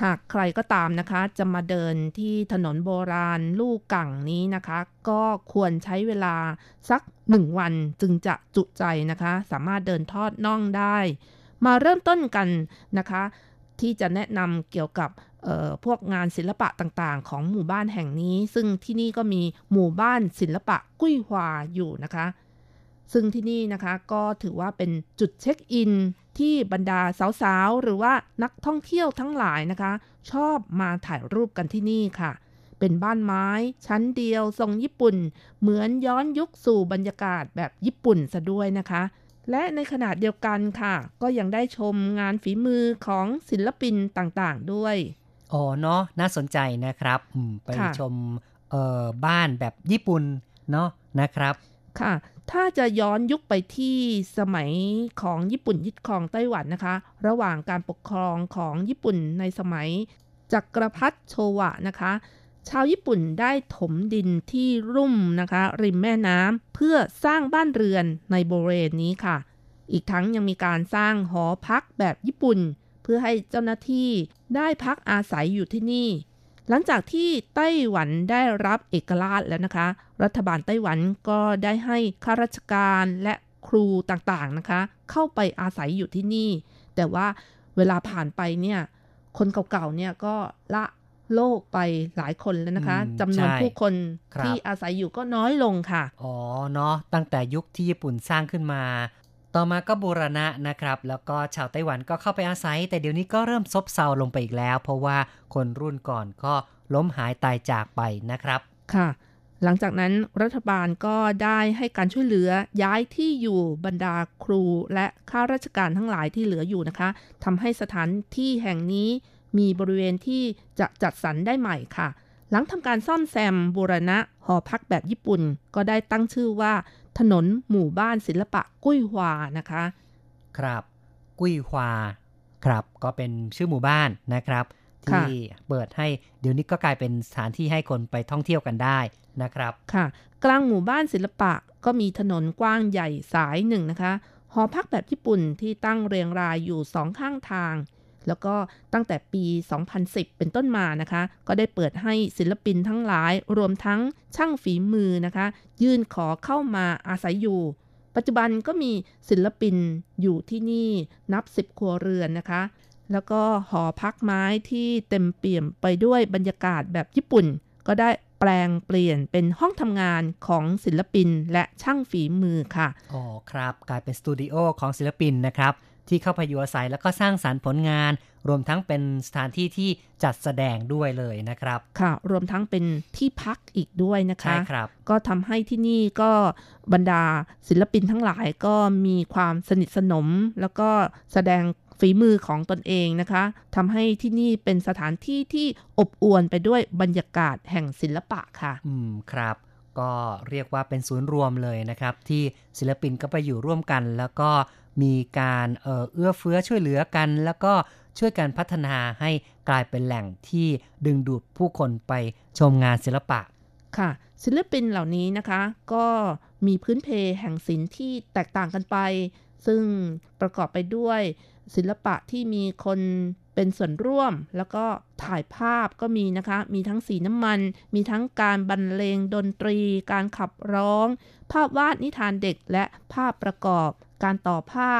หากใครก็ตามนะคะ จะมาเดินที่ถนนโบราณลูกกังนี้นะคะ ก็ควรใช้เวลาสักหนึ่งวันจึงจะจุใจนะคะ สามารถเดินทอดน่องได้ มาเริ่มต้นกันนะคะ ที่จะแนะนำเกี่ยวกับพวกงานศิลปะต่างๆ ของหมู่บ้านแห่งนี้ ซึ่งที่นี่ก็มีหมู่บ้านศิลปะกุ้ยหวาอยู่นะคะ ซึ่งที่นี่นะคะก็ถือว่าเป็นจุดเช็คอิน ที่บรรดาสาวๆ หรือว่านักท่องเที่ยวทั้งหลายนะคะ ชอบมาถ่ายรูปกันที่นี่ค่ะ เป็นบ้านไม้ชั้นเดียวทรงญี่ปุ่น เหมือนย้อนยุคสู่บรรยากาศแบบญี่ปุ่นซะด้วยนะคะ และในขณะเดียวกันค่ะ ก็ยังได้ชมงานฝีมือของศิลปินต่างๆด้วยอ๋อเนาะน่าสนใจนะครับอืมไปค่ะชมเอ่อบ้านแบบญี่ปุ่นเนาะนะครับค่ะ ถ้าจะย้อนยุคไปที่สมัยของญี่ปุ่นยึดครองไต้หวันนะคะ ระหว่างการปกครองของญี่ปุ่นในสมัยจักรพรรดิโชวะนะคะ ชาวญี่ปุ่นได้ถมดินที่รุ่มนะคะ ริมแม่น้ำเพื่อสร้างบ้านเรือนในบริเวณนี้ค่ะ อีกทั้งยังมีการสร้างหอพักแบบญี่ปุ่น เพื่อให้เจ้าหน้าที่ได้พักอาศัยอยู่ที่นี่ หลังจากที่ไต้หวันได้รับเอกราชแล้วนะคะ รัฐบาลไต้หวันก็ได้ให้ข้าราชการและครูต่างๆนะคะ เข้าไปอาศัยอยู่ที่นี่ แต่ว่าเวลาผ่านไปเนี่ยคนเก่าๆเนี่ยก็ละโลกไปหลายคนแล้วนะคะอืมจำนวนใช่ผู้คนครับที่อาศัยอยู่ก็น้อยลงค่ะ อ๋อเนาะตั้งแต่ยุคที่ญี่ปุ่นสร้างขึ้นมา ต่อมาก็บูรณะนะครับ แล้วก็ชาวไต้หวันก็เข้าไปอาศัย แต่เดี๋ยวนี้ก็เริ่มซบเซาลงไปอีกแล้ว เพราะว่าคนรุ่นก่อนก็ล้มหายตายจากไปนะครับ ค่ะ หลังจากนั้นรัฐบาลก็ได้ให้การช่วยเหลือย้ายที่อยู่บรรดาครูและข้าราชการทั้งหลายที่เหลืออยู่นะคะทำให้สถานที่แห่งนี้มีบริเวณที่จะจัดสรรได้ใหม่ค่ะ หลังทำการซ่อมแซมบูรณะหอพักแบบญี่ปุ่น ก็ได้ตั้งชื่อว่า ถนนหมู่บ้านศิลปะกุ้ยฮวานะคะ ครับ กุ้ยฮวาครับ ก็เป็นชื่อหมู่บ้านนะครับค่ะที่เปิดให้เดี๋ยวนี้ก็กลายเป็นสถานที่ให้คนไปท่องเที่ยวกันได้นะครับ ค่ะ กลางหมู่บ้านศิลปะก็มีถนนกว้างใหญ่สายหนึ่งนะคะ หอพักแบบญี่ปุ่นที่ตั้งเรียงรายอยู่สองข้างทาง แล้วก็ตั้งแต่ปี 2010 เป็นต้นมานะคะ ก็ได้เปิดให้ศิลปินทั้งหลายรวมทั้งช่างฝีมือนะคะ ยื่นขอเข้ามาอาศัยอยู่ ปัจจุบันก็มีศิลปินอยู่ที่นี่นับสิบครัวเรือนนะคะ แล้วก็หอพักไม้ที่เต็มเปี่ยมไปด้วยบรรยากาศแบบญี่ปุ่น ก็ได้แปลงเปลี่ยนเป็นห้องทำงานของศิลปินและช่างฝีมือค่ะ อ๋อครับ กลายเป็นสตูดิโอของศิลปินนะครับ ที่เข้าไปอยู่อาศัยแล้วก็สร้างสารรค์ผลงาน รวมทั้งเป็นสถานที่ที่จัดแสดงด้วยเลยนะครับ ค่ะ รวมทั้งเป็นที่พักอีกด้วยนะคะ ใช่ครับ ก็ทำให้ที่นี่ก็บรรดาศิลปินทั้งหลายก็มีความสนิทสนม แล้วก็แสดงฝีมือของตนเองนะคะทำให้ที่นี่เป็นสถานที่ที่อบอวลไปด้วยบรรยากาศแห่งศิลปะค่ะ อืมครับก็เรียกว่าเป็นศูนย์รวมเลยนะครับ ที่ศิลปินก็ไปอยู่ร่วมกัน แล้วก็ มีการเอื้อเฟื้อช่วยเหลือกัน แล้วก็ช่วยกันพัฒนาให้กลายเป็นแหล่งที่ดึงดูดผู้คนไปชมงานศิลปะค่ะ ศิลปินเหล่านี้นะคะ ก็มีพื้นเพแห่งศิลป์ที่แตกต่างกันไป ซึ่งประกอบไปด้วยศิลปะที่มีคนเป็นส่วนร่วมแล้วก็ถ่ายภาพก็มีนะคะ มีทั้งสีน้ำมัน มีทั้งการบรรเลงดนตรี การขับร้อง ภาพวาดนิทานเด็กและภาพประกอบ การต่อผ้า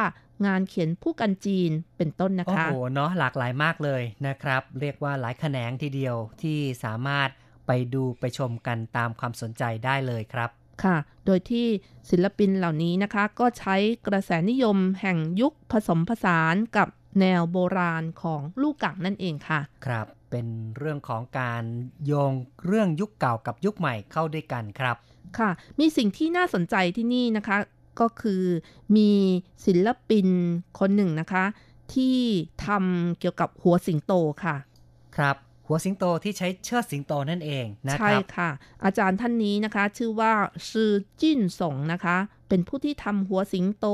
งานเขียนผู้กันจีนเป็นต้นนะโอ้คะโห เนาะหลากหลายมากเลยนะครับ เรียกว่าหลายแขนงทีเดียวที่สามารถไปดูไปชมกันตามความสนใจได้เลยครับค่ะ โดยที่ศิลปินเหล่านี้นะคะก็ใช้กระแสนิยมแห่งยุคผสมผสานกับแนวโบราณของลูกกังนั่นเองค่ะ ครับ เป็นเรื่องของการโยงเรื่องยุคเก่ากับยุคใหม่เข้าด้วยกันครับ ค่ะ มีสิ่งที่น่าสนใจที่นี่นะคะ ก็คือมีศิลปินคนหนึ่งนะคะ ที่ทำเกี่ยวกับหัวสิงโตค่ะ ครับหัวสิงโตที่ใช้เชือดสิงโตนั่นเองนะคใช่รับค่ะ อาจารย์ท่านนี้นะคะ ชื่อว่าซือจิ้นสงนะคะ เป็นผู้ที่ทำหัวสิงโต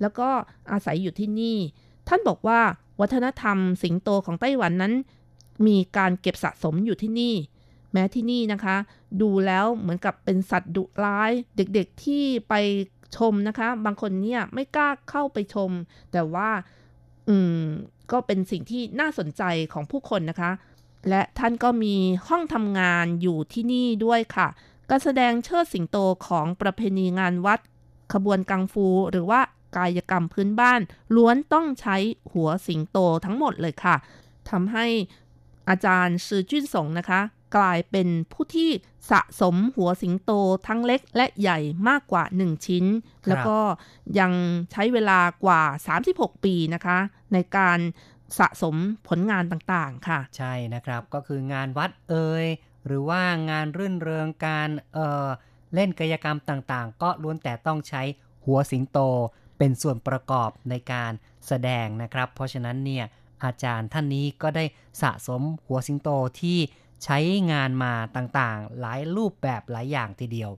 แล้วก็อาศัยอยู่ที่นี่ ท่านบอกว่าวัฒนธรรมสิงโตของไต้หวันนั้น มีการเก็บสะสมอยู่ที่นี่ แม้ที่นี่นะคะ ดูแล้วเหมือนกับเป็นสัตว์ดุร้าย เด็กๆที่ไป ชมนะคะ บางคนเนี่ยไม่กล้าเข้าไปชม แต่ว่า อืม ก็เป็นสิ่งที่น่าสนใจของผู้คนนะคะ และท่านก็มีห้องทำงานอยู่ที่นี่ด้วยค่ะ การแสดงเชิดสิงโตของประเพณีงานวัด ขบวนกังฟู หรือว่ากายกรรมพื้นบ้าน ล้วนต้องใช้หัวสิงโตทั้งหมดเลยค่ะทำให้อาจารย์ซือจุ้นสงนะคะ กลายเป็นผู้ที่สะสมหัวสิงโตทั้งเล็กและใหญ่มากกว่า 1 ชิ้นครับแล้วก็ยังใช้เวลากว่า 36 ปีนะคะ ในการสะสมผลงานต่างๆค่ะ ใช่นะครับก็คืองานวัดเอ่ยหรือว่างานรื่นเริงการเอ่อเล่นกายกรรมต่างๆ ก็ล้วนแต่ต้องใช้หัวสิงโตเป็นส่วนประกอบในการแสดงนะครับ เพราะฉะนั้นเนี่ยอาจารย์ท่านนี้ก็ได้สะสมหัวสิงโตที่ ใช้งานมาต่างๆ หลายรูปแบบหลายอย่างทีเดียว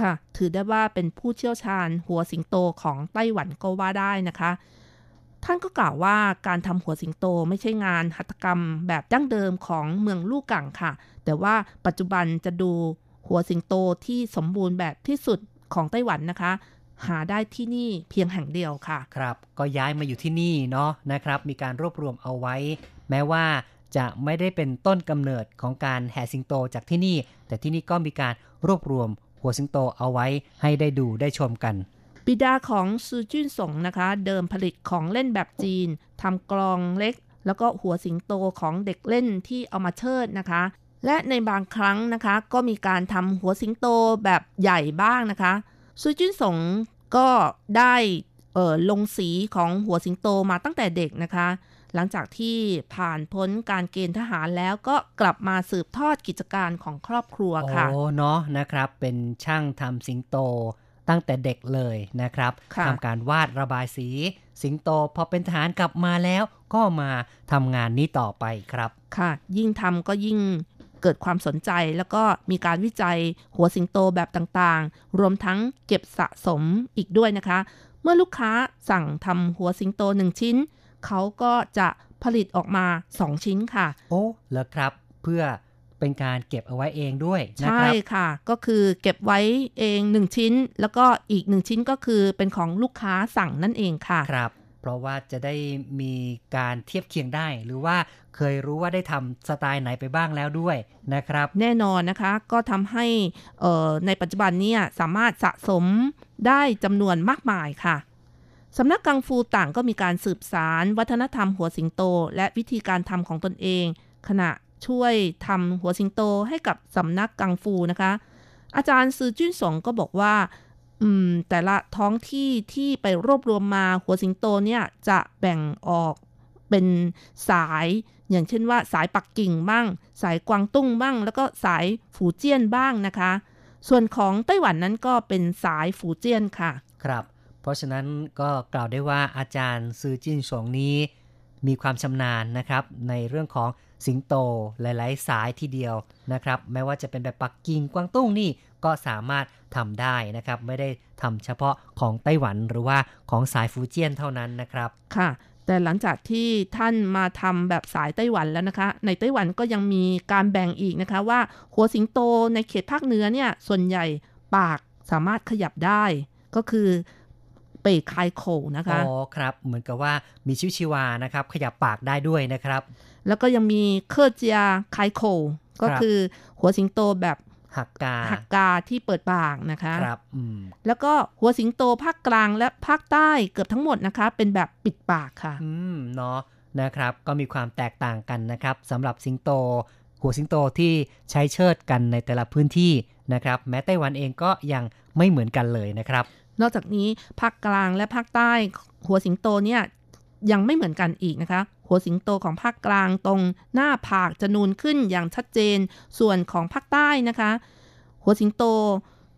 ค่ะ ถือได้ว่าเป็นผู้เชี่ยวชาญหัวสิงโตของไต้หวันก็ว่าได้นะคะ ท่านก็กล่าวว่าการทำหัวสิงโตไม่ใช่งานหัตถกรรมแบบดั้งเดิมของเมืองลู่กังค่ะ แต่ว่าปัจจุบันจะดูหัวสิงโตที่สมบูรณ์แบบที่สุดของไต้หวันนะคะหาได้ที่นี่เพียงแห่งเดียวค่ะ ครับ ก็ย้ายมาอยู่ที่นี่เนาะนะครับ มีการรวบรวมเอาไว้ แม้ว่า จะไม่ได้เป็นต้นกำเนิดของการแห่สิงโตจากที่นี่ แต่ที่นี่ก็มีการรวบรวมหัวสิงโตเอาไว้ให้ได้ดูได้ชมกันบิดาของซือจุนสงนะคะ เดิมผลิตของเล่นแบบจีนทำกลองเล็ก แล้วก็หัวสิงโตของเด็กเล่นที่เอามาเชิดนะคะและในบางครั้งนะคะ ก็มีการทำหัวสิงโตแบบใหญ่บ้างนะคะซือจุนสงก็ได้ อ่อลงสีของหัวสิงโตมาตั้งแต่เด็กนะคะ หลังจากที่ผ่านพ้นการเกณฑ์ทหารแล้วก็กลับมาสืบทอดกิจการของครอบครัวค่ะโอ้เนาะนะครับ เป็นช่างทำสิงโตตั้งแต่เด็กเลยนะครับค่ะทำการวาดระบายสี สิงโตพอเป็นทหารกลับมาแล้วก็มาทำงานนี้ต่อไปครับ ค่ะ ยิ่งทำก็ยิ่งเกิดความสนใจแล้วก็มีการวิจัยหัวสิงโตแบบต่างๆ รวมทั้งเก็บสะสมอีกด้วยนะคะเมื่อลูกค้าสั่งทำหัวสิงโตหนึ่งชิ้น เขาก็จะผลิตออกมา 2 ชิ้นค่ะ โอ้เหรอครับ เพื่อเป็นการเก็บเอาไว้เองด้วยนะใช่ครับค่ะ ก็คือเก็บไว้เอง 1 ชิ้น แล้วก็อีก 1 ชิ้นก็คือเป็นของลูกค้าสั่งนั่นเองค่ะ ครับ เพราะว่าจะได้มีการเทียบเคียงได้ หรือว่าเคยรู้ว่าได้ทำสไตล์ไหนไปบ้างแล้วด้วยนะครับ แน่นอนนะคะ ก็ทำให้เอ่อในปัจจุบันเนี่ยสามารถสะสม ได้จำนวนมากมายค่ะสำนักกังฟูต่างก็มีการสืบสาร วัฒนธรรมหัวสิงโต และวิธีการทำของตนเอง ขณะช่วยทำหัวสิงโตให้กับสำนักกังฟูนะคะ อาจารย์ซือจุนสงก็บอกว่าอืมแต่ละท้องที่ที่ไปรวบรวมมาหัวสิงโตเนี่ยจะแบ่งออกเป็นสาย อย่างเช่นว่าสายปักกิ่งบ้าง สายกวางตุ้งบ้าง แล้วก็สายฝูเจี้ยนบ้างนะคะ ส่วนของไต้หวันนั้นก็เป็นสายฝูเจี้ยนค่ะ ครับ เพราะฉะนั้นก็กล่าวได้ว่าอาจารย์ซือจินสงนี้ มีความชำนาญนะครับ ในเรื่องของสิงโตหลาย ๆ สายทีเดียวนะครับ ไม่ว่าจะเป็นแบบปักกิ่งกวางตุ้งนี่ก็สามารถทำได้นะครับ ไม่ได้ทำเฉพาะของไต้หวันหรือว่าของสายฟูเจียนเท่านั้นนะครับ ค่ะ แต่หลังจากที่ท่านมาทำแบบสายไต้หวันแล้วนะคะ ในไต้หวันก็ยังมีการแบ่งอีกนะคะว่าหัวสิงโตในเขตภาคเหนือเนี่ยส่วนใหญ่ปากสามารถขยับได้ ก็คือเปกคายโขนะคะอ๋อครับ เหมือนกับว่ามีชิวชีวานะครับ ขยับปากได้ด้วยนะครับ แล้วก็ยังมีเคอร์เจียคายโขก็ครับคือหัวสิงโตแบบ หักกาหักกาที่เปิดปากนะคะครับอืมแล้วก็หัวสิงโตภาคกลางและภาคใต้เกือบทั้งหมดนะคะ เป็นแบบปิดปากค่ะ อืมเนาะนะครับ ก็มีความแตกต่างกันนะครับสำหรับสิงโต หัวสิงโตที่ใช้เชิดกันในแต่ละพื้นที่นะครับ แม้ไต้หวันเองก็ยังไม่เหมือนกันเลยนะครับ นอกจากนี้ภาคกลางและภาคใต้ หัวสิงโตเนี่ยยังไม่เหมือนกันอีกนะคะ หัวสิงโตของภาคกลางตรงหน้าผากจะนูนขึ้นอย่างชัดเจน ส่วนของภาคใต้นะคะ หัวสิงโต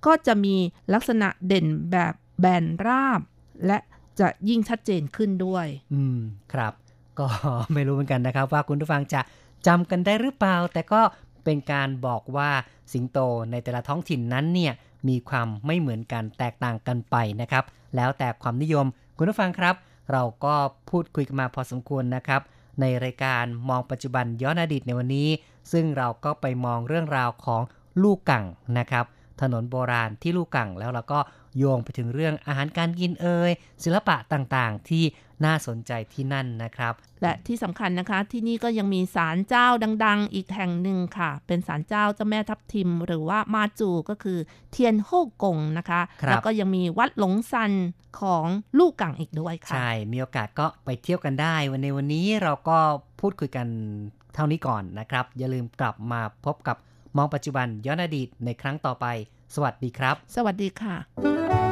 ก็จะมีลักษณะเด่นแบบแบนราบ และจะยิ่งชัดเจนขึ้นด้วย อืมครับ ก็ไม่รู้เหมือนกันนะครับ ว่าคุณผู้ฟังจะจำกันได้หรือเปล่า แต่ก็เป็นการบอกว่าสิงโตในแต่ละท้องถิ่นนั้นเนี่ยมีความไม่เหมือนกันแตกต่างกันไปนะครับ แล้วแต่ความนิยมคุณผู้ฟังครับ เราก็พูดคุยกันมาพอสมควรนะครับ ในรายการมองปัจจุบันย้อนอดีตในวันนี้ ซึ่งเราก็ไปมองเรื่องราวของลูกกังนะครับ ถนนโบราณที่ลูกกังแล้วเราก็ โยงไปถึงเรื่องอาหารการกินเอ่ยศิลปะต่างๆ ที่น่าสนใจที่นั่นนะครับ และที่สำคัญนะคะที่นี่ก็ยังมีศาลเจ้าดัง ๆ อีกแห่งหนึ่งค่ะ เป็นศาลเจ้าเจ้าแม่ทับทิม หรือว่ามาจูก็คือเทียนโฮกงนะคะครับแล้วก็ยังมีวัดหลงซันของลูกกังอีกด้วยค่ะ ใช่ มีโอกาสก็ไปเที่ยวกันได้ วันในวันนี้เราก็พูดคุยกันเท่านี้ก่อนนะครับ อย่าลืมกลับมาพบกับมองปัจจุบันย้อนอดีตในครั้งต่อไป สวัสดีครับ สวัสดีค่ะ